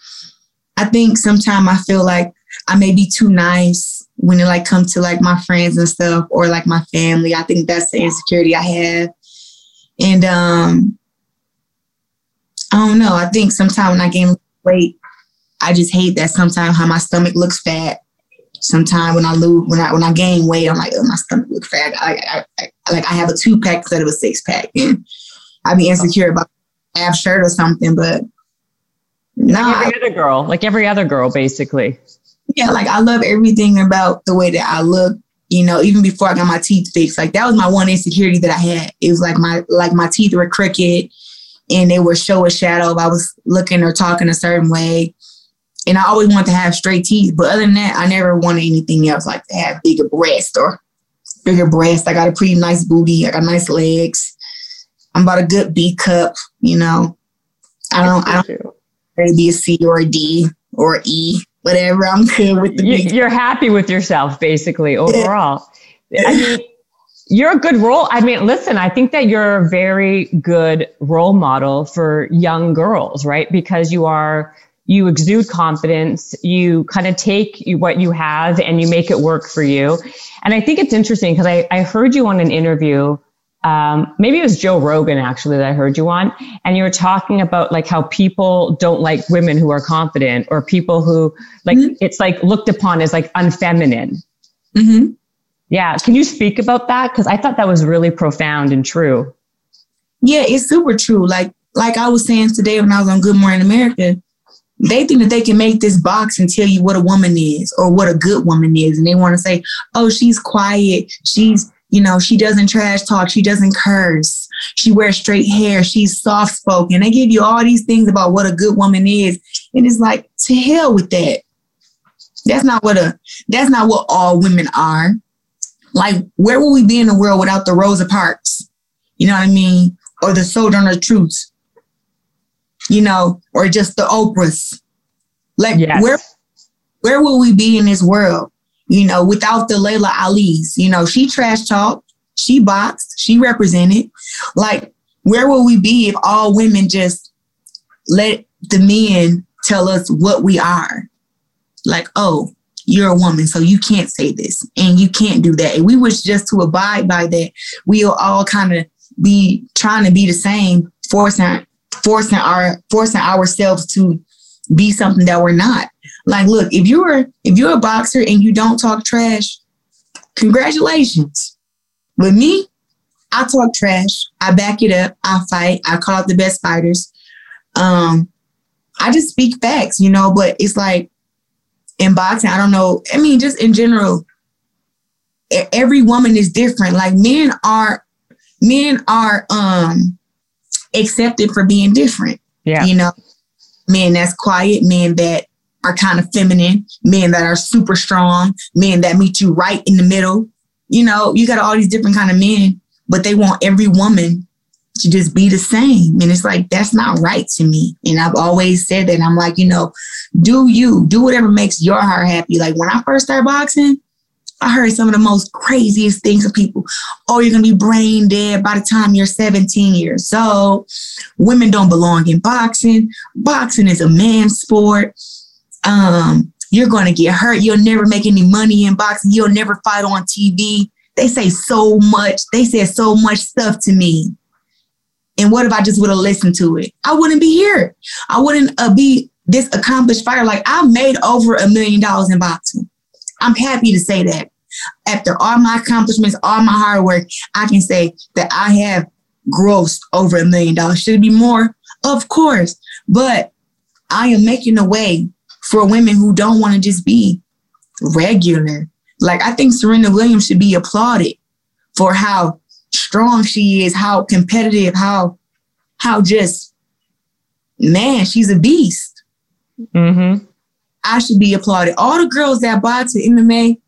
I think sometimes I feel like I may be too nice when it like come to like my friends and stuff or like my family. I think that's the insecurity I have. And um I don't know. I think sometimes when I gain weight, I just hate that sometimes how my stomach looks fat. Sometimes when I lose, when I when I gain weight, I'm like, oh, my stomach looks fat. I, I, I, like I have a two pack instead of a six pack, and I be insecure about half shirt or something. But no, like every other girl, like every other girl, basically. Yeah, like I love everything about the way that I look. You know, even before I got my teeth fixed, like that was my one insecurity that I had. It was like my like my teeth were crooked and they would show a shadow if I was looking or talking a certain way and I always wanted to have straight teeth. But other than that, I never wanted anything else like to have bigger breasts or bigger breasts. I got a pretty nice booty. I got nice legs. I'm about a good B cup, you know. I don't I don't ready be a C or a D or E, whatever. I'm good with the big You're happy with yourself basically overall. I mean you're a good role. I mean, listen, I think that you're a very good role model for young girls, right? Because you are you exude confidence you kind of take what you have and you make it work for you. And i think it's interesting because I, I heard you on an interview um, maybe it was joe rogan actually that i heard you on and you were talking about like how people don't like women who are confident or people who like mm-hmm. it's like looked upon as like unfeminine. Mm-hmm. yeah can you speak about that? Because i thought that was really profound and true. Yeah it's super true. Like like i was saying today when i was on good morning america they think that they can make this box and tell you what a woman is or what a good woman is. And they want to say, oh, she's quiet. She's, you know, she doesn't trash talk. She doesn't curse. She wears straight hair. She's soft spoken. They give you all these things about what a good woman is. And it's like, to hell with that. That's not what a that's not what all women are. Like, where would we be in the world without the Rosa Parks? You know what I mean? Or the Sojourner Truths, you know, or just the Oprahs. Like, yes. where where will we be in this world? You know, without the Laila Ali's, you know, she trash talked, she boxed, she represented. Like, where will we be if all women just let the men tell us what we are? Like, oh, you're a woman, so you can't say this and you can't do that. And we wish just to abide by that, we'll all kind of be trying to be the same, forcing forcing our forcing ourselves to be something that we're not. Like, look, if you're if you're a boxer and you don't talk trash, congratulations. With me, I talk trash. I back it up. I fight. I call out the best fighters. Um, I just speak facts, you know. But it's like in boxing, I don't know. I mean, just in general, every woman is different. Like men are, men are um accepted for being different. Yeah, you know, men that's quiet, men that are kind of feminine, men that are super strong, men that meet you right in the middle. You know, you got all these different kind of men, but they want every woman to just be the same. And it's like, that's not right to me. And I've always said that. I'm like, you know, do you, do whatever makes your heart happy. Like when I first started boxing, I heard some of the most craziest things of people. Oh, you're going to be brain dead by the time you're 17 years old. Women don't belong in boxing. Boxing is a man's sport. Um, you're going to get hurt. You'll never make any money in boxing. You'll never fight on TV. They say so much. They said so much stuff to me. And what if I just would have listened to it? I wouldn't be here. I wouldn't uh, be this accomplished fighter. Like I made over a million dollars in boxing. I'm happy to say that. After all my accomplishments, all my hard work, I can say that I have grossed over a million dollars. Should it be more? Of course. But I am making a way for women who don't want to just be regular. Like I think Serena Williams should be applauded for how strong she is, how competitive, how how just man, she's a beast. Mm-hmm. I should be applauded. All the girls that box at MMA,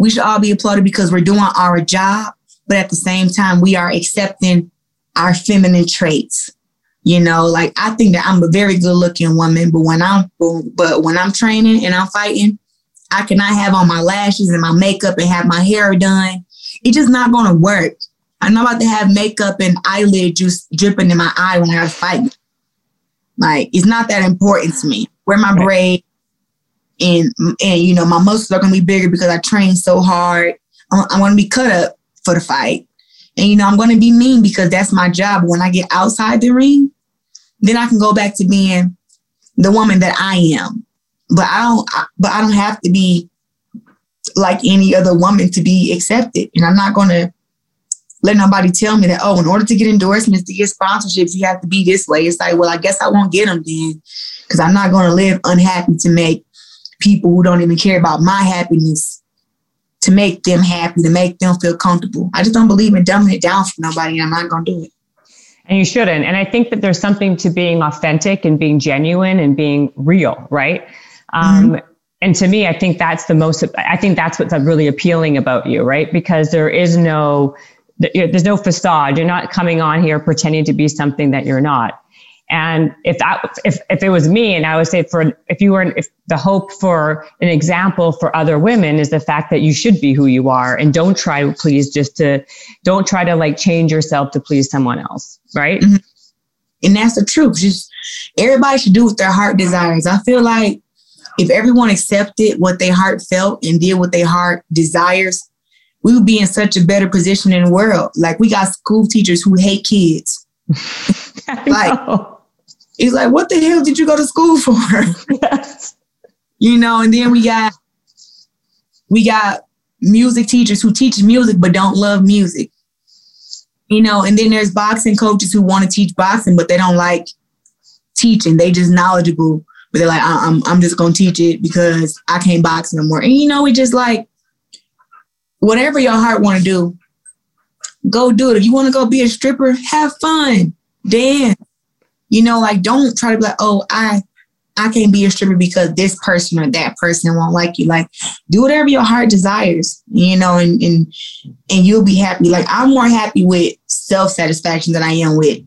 we should all be applauded because we're doing our job, but at the same time, we are accepting our feminine traits. You know, like I think that I'm a very good looking woman, but when I'm but when I'm training and I'm fighting, I cannot have on my lashes and my makeup and have my hair done it's just not going to work. I'm not about to have makeup and eyelid juice dripping in my eye when I fight. Like it's not that important to me. Wear my braid, and and you know my muscles are gonna be bigger because I train so hard. I'm, I'm gonna be cut up for the fight, and you know I'm gonna be mean because that's my job. When I get outside the ring, then I can go back to being the woman that I am. But I don't. I, But I don't have to be like any other woman to be accepted. And I'm not to let nobody tell me that, oh, in order to get endorsements, to get sponsorships, you have to be this way. It's like, well, I guess I won't get them then because I'm not going to live unhappy to make people who don't even care about my happiness to make them happy, to make them feel comfortable. I just don't believe in dumbing it down for nobody, and I'm not going to do it. And you shouldn't. And I think that there's something to being authentic and being genuine and being real, right? Um, mm-hmm and to me, I think that's the most, I think that's what's really appealing about you, right? Because there is no, there's no facade. You're not coming on here pretending to be something that you're not. And if that, if, if it was me, and I would say for, if you were, if the hope for an example for other women is the fact that you should be who you are and don't try to please just to, don't try to like change yourself to please someone else, right? Mm-hmm. And that's the truth. Just everybody should do what their heart desires. I feel like if everyone accepted what their heart felt and did what their heart desires, we would be in such a better position in the world. Like we got school teachers who hate kids. like it's like, what the hell did you go to school for? Yes. You know, and then we got we got music teachers who teach music but don't love music. You know, and then there's boxing coaches who want to teach boxing, but they don't like teaching. They just knowledgeable but they're like, uh-uh, I'm I'm just gonna teach it because I can't box no more. And you know, we just like whatever your heart want to do, go do it. If you want to go be a stripper, have fun, dance. You know, like don't try to be like, oh, I I can't be a stripper because this person or that person won't like you. Like, do whatever your heart desires, you know, and and and you'll be happy. Like, I'm more happy with self satisfaction than I am with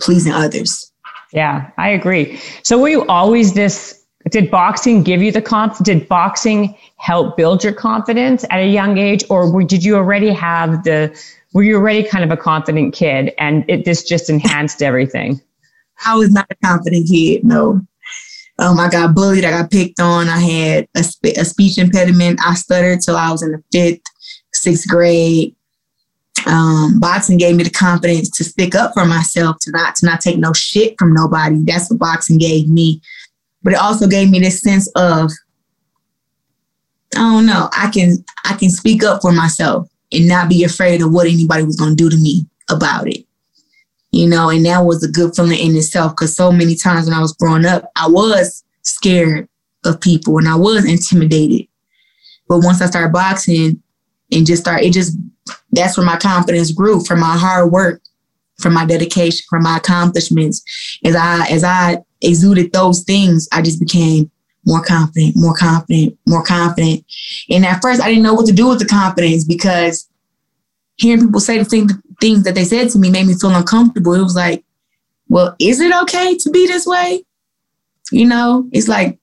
pleasing others. Yeah, I agree. So, were you always this? Did boxing give you the conf? Did boxing help build your confidence at a young age, or were, did you already have the? Were you already kind of a confident kid, and it this just enhanced everything? I was not a confident kid. No, um, I got bullied. I got picked on. I had a, a speech impediment. I stuttered till I was in the fifth, sixth grade. Um, boxing gave me the confidence to stick up for myself, to not to not take no shit from nobody. That's what boxing gave me. But it also gave me this sense of, I don't know, I can I can speak up for myself and not be afraid of what anybody was gonna do to me about it you know, and that was a good feeling in itself because so many times when I was growing up, I was scared of people and I was intimidated. But once I started boxing and just start, it just, that's where my confidence grew from my hard work, from my dedication, from my accomplishments. As I, as I exuded those things, I just became more confident, more confident, more confident. And at first I didn't know what to do with the confidence because hearing people say the thing, things that they said to me made me feel uncomfortable. It was like, well, is it okay to be this way? You know, it's like,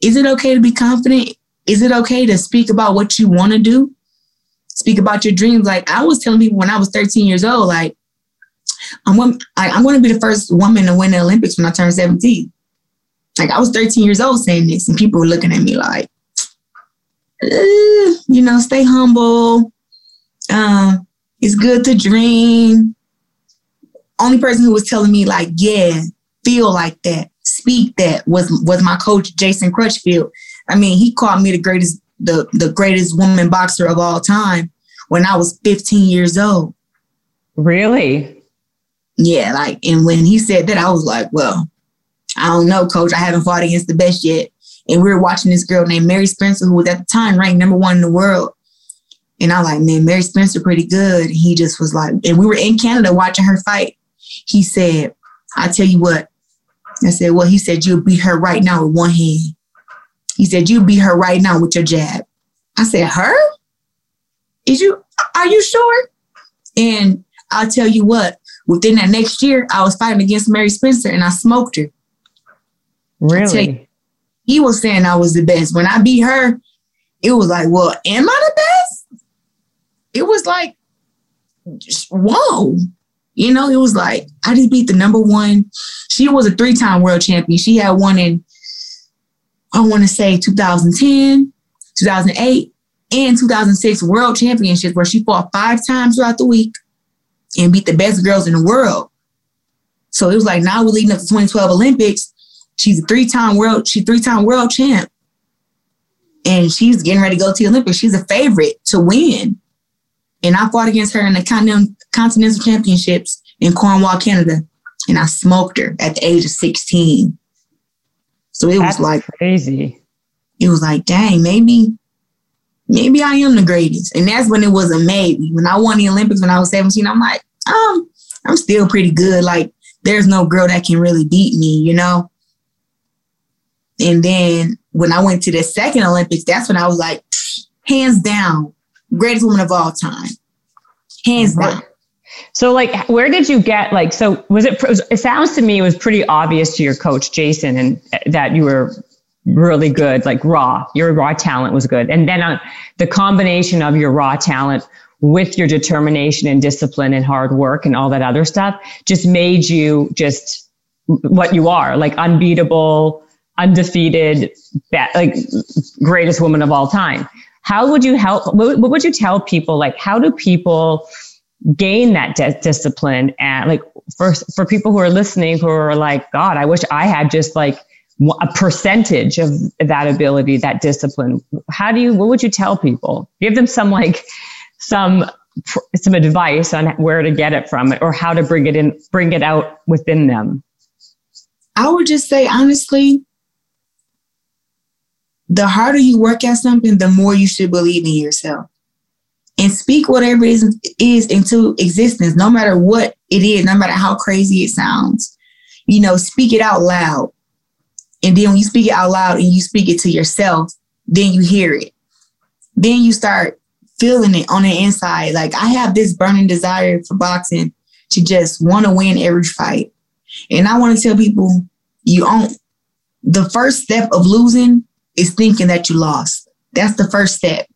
is it okay to be confident? Is it okay to speak about what you want to do? Speak about your dreams. Like I was telling people when I was 13 years old, like, I'm, I'm going to be the first woman to win the Olympics when I turn 17. Like I was 13 years old saying this, and people were looking at me like, you know, stay humble. Um, it's good to dream. Only person who was telling me like, yeah, feel like that, speak that was was my coach Jason Crutchfield. I mean, he called me the greatest the the greatest woman boxer of all time when I was 15 years old. Really? Yeah, like and when he said that I was like, well, I don't know, coach. I haven't fought against the best yet. And we were watching this girl named Mary Spencer, who was at the time ranked number one in the world. And I'm like, man, Mary Spencer pretty good. He just was like, and we were in Canada watching her fight. He said, I tell you what. I said, well, he said, you'll beat her right now with one hand. He said, "You'll beat her right now with your jab. I said, her? Is you, are you sure? And I'll tell you what, within that next year, I was fighting against Mary Spencer and I smoked her. Really? You, he was saying I was the best. When I beat her, it was like, well, am I the best? It was like, whoa. You know, it was like, I just beat the number one. She was a three time world champion. She had one in, I want to say 2010, 2008, and 2006 world championships where she fought five times throughout the week and beat the best girls in the world. So it was like now we're leading up to 2012 Olympics. She's a three-time world, she's three-time world champ. And she's getting ready to go to the Olympics. She's a favorite to win. And I fought against her in the Continental Championships in Cornwall, Canada. And I smoked her at the age of 16. So it That's was like crazy. It was like, dang, maybe, maybe I am the greatest. And that's when it was a maybe. When I won the Olympics when I was 17, I'm like, um, I'm still pretty good. Like, there's no girl that can really beat me, you know? And then when I went to the second Olympics, that's when I was like, hands down, greatest woman of all time, hands down. So, like, where did you get like? So, was it? It sounds to me it was pretty obvious to your coach Jason, and uh, that you were really good, like raw. Your raw talent was good, and then uh, the combination of your raw talent with your determination and discipline and hard work and all that other stuff just made you just what you are, like unbeatable, undefeated, like greatest woman of all time how would you help what, what would you tell people? Like how do people gain that de- discipline? And like for for people who are listening who are like god i wish i had just like a percentage of that ability that discipline. How do you what would you tell people? Give them some like some some advice on where to get it from or how to bring it in bring it out within them. I would just say honestly the harder you work at something, the more you should believe in yourself. and speak whatever it is, is into existence, no matter what it is, no matter how crazy it sounds. You know, speak it out loud. And then when you speak it out loud and you speak it to yourself, then you hear it. Then you start feeling it on the inside. Like I have this burning desire for boxing to just want to win every fight. And I want to tell people you own the first step of losing is thinking that you lost. That's the first step.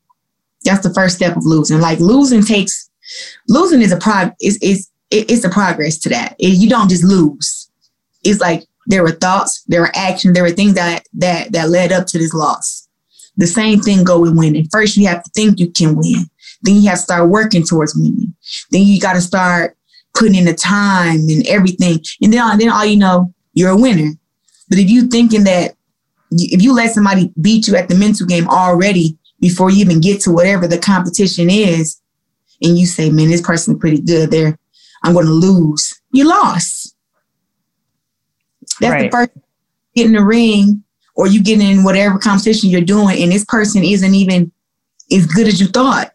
That's the first step of losing. Like losing takes losing is a prog is is it's a progress to that. You don't just lose. It's like there were thoughts, there were actions, there were things that that that led up to this loss. The same thing go with winning. First, you have to think you can win. Then you have to start working towards winning. Then you got to start putting in the time and everything. And then, then all you know, you're a winner. But if you thinking that if you let somebody beat you at the mental game already before you even get to whatever the competition is, and you say, man, this person's pretty good there, I'm going to lose. You lost. That's right. the first get in the ring or you get in whatever competition you're doing and this person isn't even as good as you thought,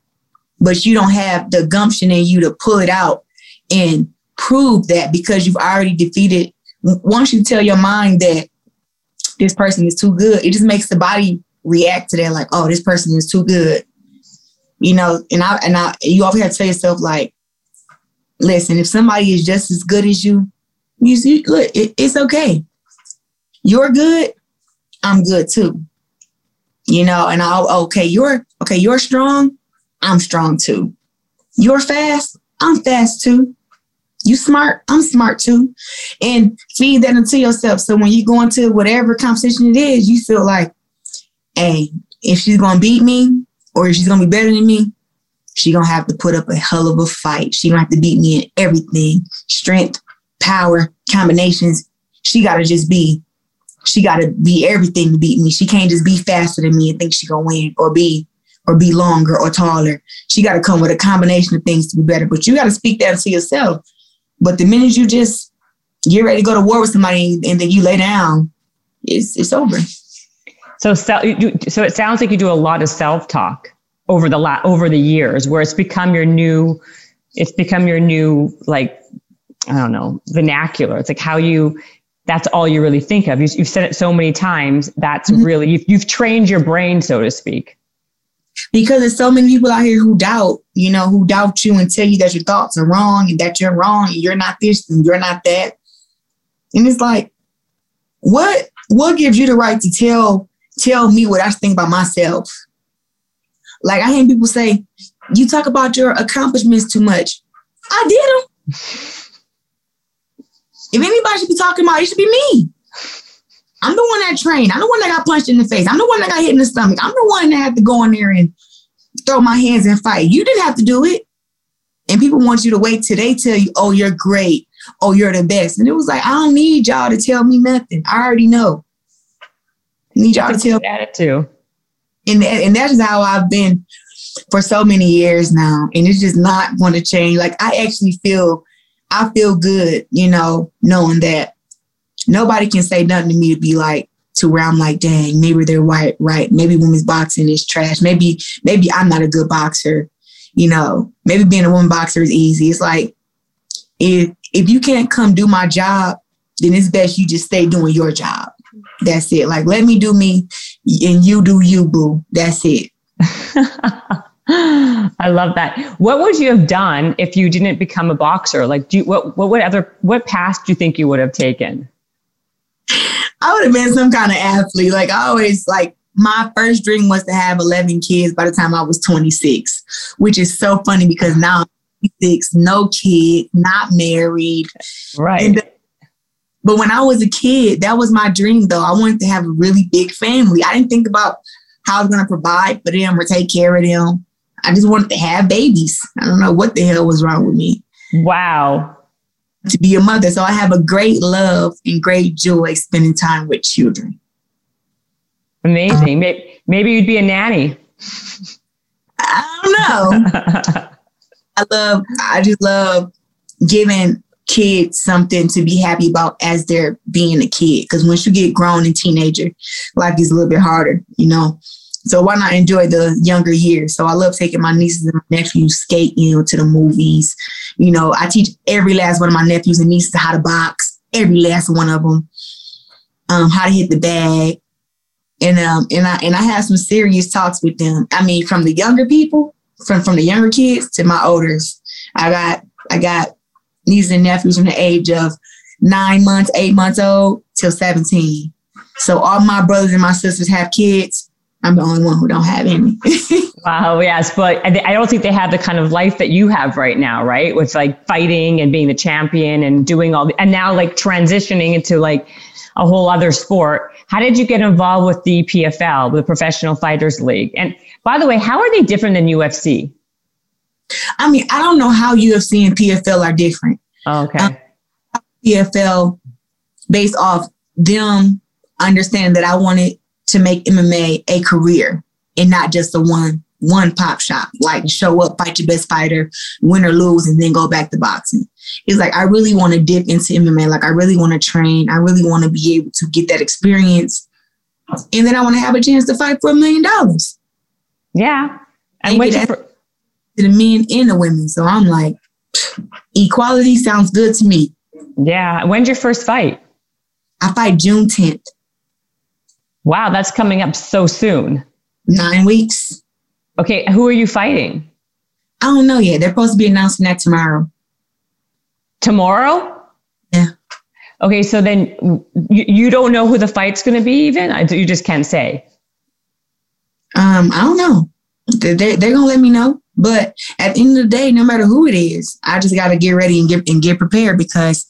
but you don't have the gumption in you to pull it out and prove that because you've already defeated. Once you tell your mind that this person is too good, it just makes the body react to that, like, oh, this person is too good. You know, and I and I you always have to tell yourself, like, listen, if somebody is just as good as you, you see, look, it, it's okay. You're good, I'm good too. You know, and I'll okay, you're okay, you're strong, I'm strong too. You're fast, I'm fast too. You smart, I'm smart too. And feed that into yourself. So when you go into whatever competition it is, you feel like, hey, if she's gonna beat me or if she's gonna be better than me, she gonna have to put up a hell of a fight. She gonna have to beat me in everything. Strength, power, combinations. She gotta just be, she gotta be everything to beat me. She can't just be faster than me and think she gonna win or be or be longer or taller. She got to come with a combination of things to be better. But you got to speak that to yourself. But the minute you just get ready to go to war with somebody and then you lay down, it's it's over. So so it sounds like you do a lot of self talk over the la- over the years, where it's become your new, it's become your new like I don't know vernacular. It's like how you. That's all you really think of. You, have said it so many times. That's mm-hmm. really you've, you've trained your brain, so to speak because there's so many people out here who doubt, you know, who doubt you and tell you that your thoughts are wrong and that you're wrong and you're not this and you're not that. And it's like, what what gives you the right to tell tell me what I think about myself? Like I hear people say, you talk about your accomplishments too much. I did them. if anybody should be talking about it, it should be me. I'm the one that trained. I'm the one that got punched in the face. I'm the one that got hit in the stomach. I'm the one that had to go in there and throw my hands and fight. You didn't have to do it. And people want you to wait till they tell you, oh, you're great. Oh, you're the best. And it was like, I don't need y'all to tell me nothing. I already know. I need y'all to tell me. Attitude. And, and that's how I've been for so many years now. And it's just not going to change. Like I actually feel, I feel good, you know, knowing that nobody can say nothing to me to be like to where I'm like, dang, maybe they're white, right. Maybe women's boxing is trash. Maybe, maybe I'm not a good boxer. You know, maybe being a woman boxer is easy. It's like if if you can't come do my job, then it's best you just stay doing your job. That's it. Like let me do me and you do you, boo. That's it. I love that. What would you have done if you didn't become a boxer? Like, do you, what what would other what path do you think you would have taken? I would have been some kind of athlete. Like I always like my first dream was to have 11 kids by the time I was 26, which is so funny because now I'm 26, no kid, not married. Right. And, but when I was a kid, that was my dream though. I wanted to have a really big family. I didn't think about how I was going to provide for them or take care of them. I just wanted to have babies. I don't know what the hell was wrong with me. Wow to be a mother. So I have a great love and great joy spending time with children. Amazing. Maybe, maybe you'd be a nanny. I don't know. I love, I just love giving kids something to be happy about as they're being a kid. Because once you get grown and teenager, life is a little bit harder, you know. So why not enjoy the younger years? So I love taking my nieces and my nephews skating to the movies. You know, I teach every last one of my nephews and nieces how to box, every last one of them, um, how to hit the bag. And um and I and I have some serious talks with them. I mean, from the younger people, from from the younger kids to my olders. I got I got nieces and nephews from the age of nine months, eight months old till 17. So all my brothers and my sisters have kids. I'm the only one who don't have any. wow, yes, but I don't think they have the kind of life that you have right now, right? With like fighting and being the champion and doing all, the, and now like transitioning into like a whole other sport. How did you get involved with the PFL, the Professional Fighters League? And by the way, how are they different than UFC? I mean, I don't know how UFC and PFL are different. Oh, okay. Um, PFL based off them understand that I wanted to make MMA a career and not just a one one pop shop. Like show up, fight your best fighter, win or lose, and then go back to boxing. It's like I really want to dip into MMA. Like I really want to train. I really want to be able to get that experience, and then I want to have a chance to fight for a million dollars. Yeah, and wait for- to the men and the women. So I'm like, equality sounds good to me. Yeah. When's your first fight? I fight June 10th. Wow, that's coming up so soon. Nine weeks. Okay, who are you fighting? I don't know yet. They're supposed to be announcing that tomorrow. Tomorrow? Yeah. Okay, so then you, you don't know who the fight's going to be even? You just can't say. Um, I don't know. They're, they're going to let me know. But at the end of the day, no matter who it is, I just got to get ready and get and get prepared because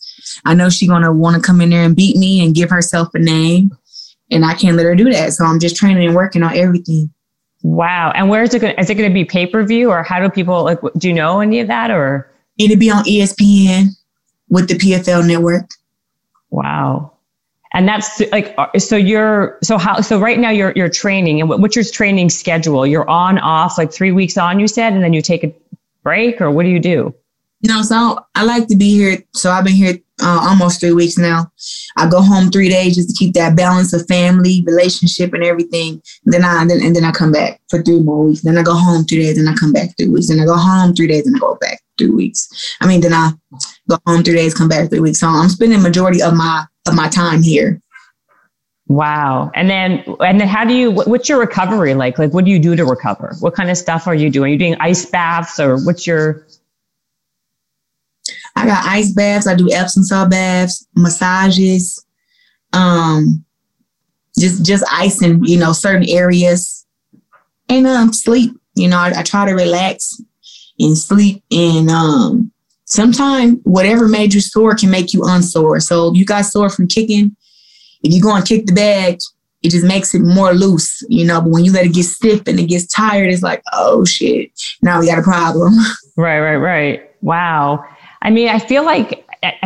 I know she's gonna want to come in there and beat me and give herself a name, and I can't let her do that. So I'm just training and working on everything. Wow! And where is it going? Is it going to be pay per view, or how do people like? Do you know any of that, or it'll be on ESPN with the PFL network. Wow! And that's like so you're so how so right now you're you're training and what's your training schedule? You're on off like three weeks on you said, and then you take a break, or what do you do? You know, so I like to be here. So I've been here uh, almost three weeks now. I go home three days just to keep that balance of family, relationship, and everything. And then I then, and then I come back for three more weeks. Then I go home three days, Then I come back three weeks. Then I go home three days, and I go back three weeks. I mean, then I go home three days, come back three weeks. So I'm spending majority of my of my time here. Wow. And then, and then how do you, what's your recovery like? Like, what do you do to recover? What kind of stuff are you doing? Are you doing ice baths or what's your, I got ice baths. I do Epsom salt baths, massages, um, just just icing, you know, certain areas, and um, sleep. You know, I, I try to relax and sleep, and um, sometimes whatever made you sore can make you unsore. So you got sore from kicking. If you go and kick the bag, it just makes it more loose, you know. But when you let it get stiff and it gets tired, it's like, oh shit, now we got a problem. Right, right, right. Wow. I mean, I feel like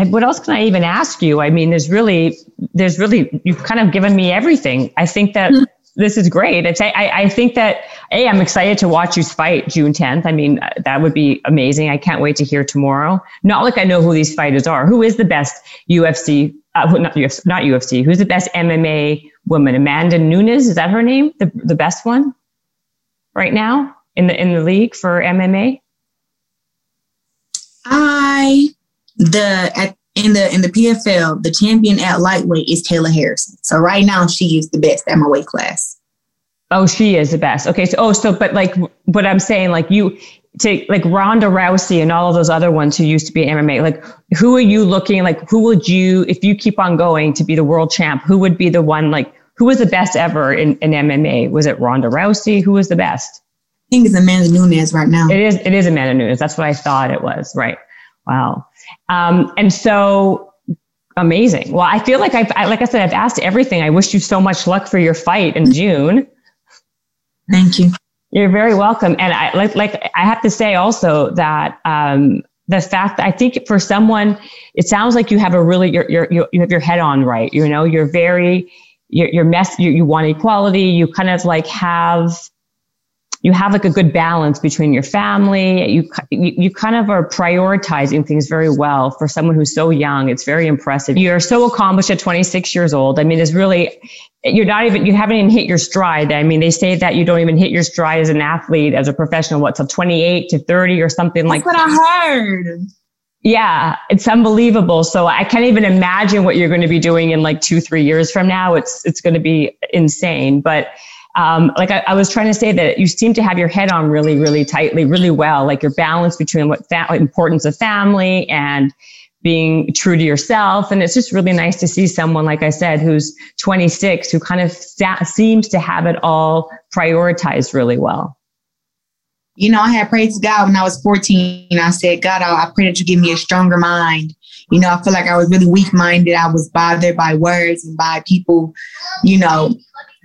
what else can I even ask you? I mean, there's really, there's really, you've kind of given me everything. I think that mm-hmm. this is great. It's, I, I think that, A, I'm excited to watch you fight June 10th. I mean, that would be amazing. I can't wait to hear tomorrow. Not like I know who these fighters are. Who is the best UFC, uh, not, UFC, not UFC, who's the best MMA woman? Amanda Nunes, is that her name? The, the best one right now in the, in the league for MMA? I the at in the in the PFL, the champion at lightweight is Kayla Harrison. So right now she is the best at my weight class. Oh, she is the best. Okay, so oh, so but like what I'm saying, like you take like Ronda Rousey and all of those other ones who used to be MMA. Like, who are you looking like? Who would you, if you keep on going to be the world champ, who would be the one like? Who was the best ever in, in MMA? Was it Ronda Rousey? Who was the best? I think it's Amanda Nunes right now. It is. It is Amanda Nunes. That's what I thought it was. Right. Wow. Um, and so amazing. Well, I feel like I've, I, like I said, I've asked everything. I wish you so much luck for your fight in June. Thank you. You're very welcome. And I like, like I have to say also that, um, the fact that I think for someone, it sounds like you have a really, you're, you're, you have your head on right. You know, you're very, you're, you're mess, you, you want equality. You kind of like have, you have like a good balance between your family. You, you, you kind of are prioritizing things very well for someone who's so young. It's very impressive. You're so accomplished at 26 years old. I mean, it's really, you're not even, you haven't even hit your stride. I mean, they say that you don't even hit your stride as an athlete, as a professional, what's up 28 to 30 or something like. That's what I heard. yeah, it's unbelievable. So I can't even imagine what you're going to be doing in like two, three years from now. It's it's going to be insane. But um, like I, I, was trying to say that you seem to have your head on really, really tightly, really well. Like your balance between what fa- importance of family and being true to yourself. And it's just really nice to see someone, like I said, who's 26, who kind of sa- seems to have it all prioritized really well you know, I had prayed to God when I was 14. I said, God, I pray that you give me a stronger mind. You know, I feel like I was really weak minded. I was bothered by words and by people, you know,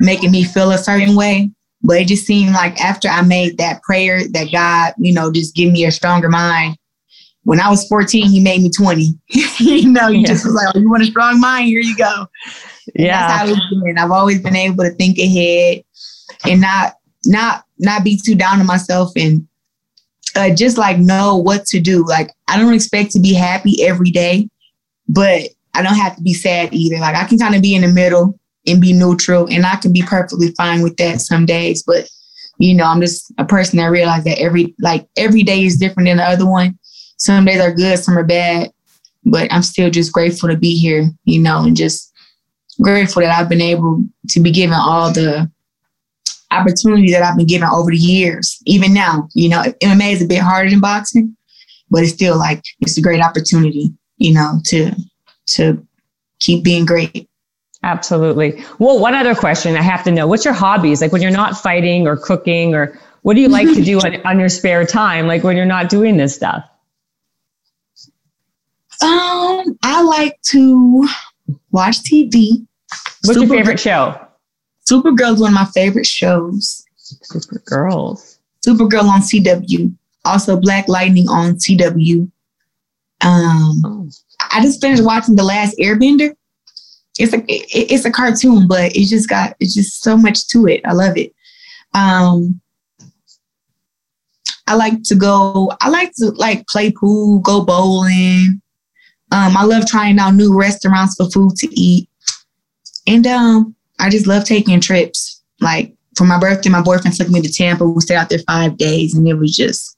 making me feel a certain way. But it just seemed like after I made that prayer that God, you know, just give me a stronger mind. When I was 14, he made me 20. you know, you yeah. just was like, oh, you want a strong mind? Here you go. Yeah. that's how it's been. I've always been able to think ahead and not not not be too down on myself and uh, just like know what to do. Like I don't expect to be happy every day, but I don't have to be sad either. Like I can kind of be in the middle and be neutral, and I can be perfectly fine with that some days. But you know, I'm just a person that realizes that every like every day is different than the other one. Some days are good, some are bad, but I'm still just grateful to be here. You know, and just grateful that I've been able to be given all the opportunity that I've been given over the years. Even now, you know, MMA is a bit harder than boxing, but it's still like it's a great opportunity, you know, to to keep being great. Absolutely. Well, one other question I have to know: What's your hobbies? Like when you're not fighting or cooking, or what do you like to do on, on your spare time? Like when you're not doing this stuff. Um, I like to watch TV. What's Super your favorite show? Supergirl is one of my favorite shows. Supergirls. Supergirl on CW. Also Black Lightning on CW. Um, oh. I just finished watching The Last Airbender. It's a it, it's a cartoon, but it just got it's just so much to it. I love it. Um, I like to go. I like to like play pool, go bowling. Um, I love trying out new restaurants for food to eat, and um, I just love taking trips. Like for my birthday, my boyfriend took me to Tampa. We stayed out there five days and it was just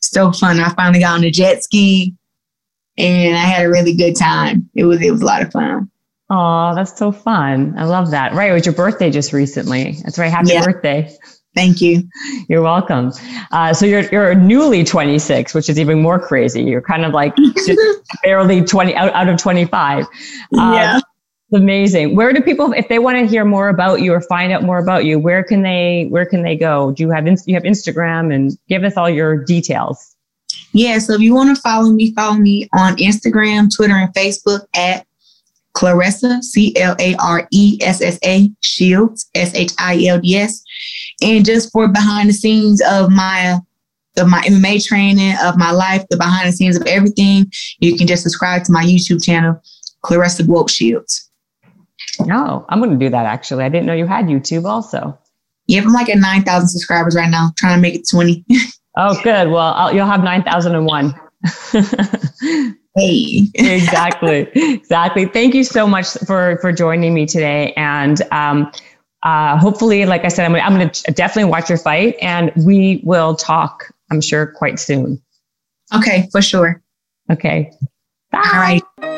so fun. I finally got on a jet ski and I had a really good time. It was it was a lot of fun. Oh, that's so fun. I love that. Right. It was your birthday just recently. That's right. Happy yeah. birthday. Thank you. You're welcome. Uh, so you're you're newly 26, which is even more crazy. You're kind of like just barely 20 out, out of 25. Um, yeah amazing. Where do people, if they want to hear more about you or find out more about you, where can they, where can they go? Do you have, you have Instagram and give us all your details? Yeah. So if you want to follow me, follow me on Instagram, Twitter, and Facebook at Claressa, C L A R E S S A Shields, S H I L D S. And just for behind the scenes of my of my MMA training, of my life, the behind the scenes of everything, you can just subscribe to my YouTube channel, Claressa GWOAT Shields. No, I'm going to do that actually. I didn't know you had YouTube also. Yeah, I'm like at 9,000 subscribers right now, trying to make it 20. oh, good. Well, I'll, you'll have 9,001. hey. exactly. Exactly. Thank you so much for, for joining me today. And, um, uh, hopefully, like I said, I'm, I'm going to definitely watch your fight and we will talk, I'm sure, quite soon. Okay, for sure. Okay. Bye. All right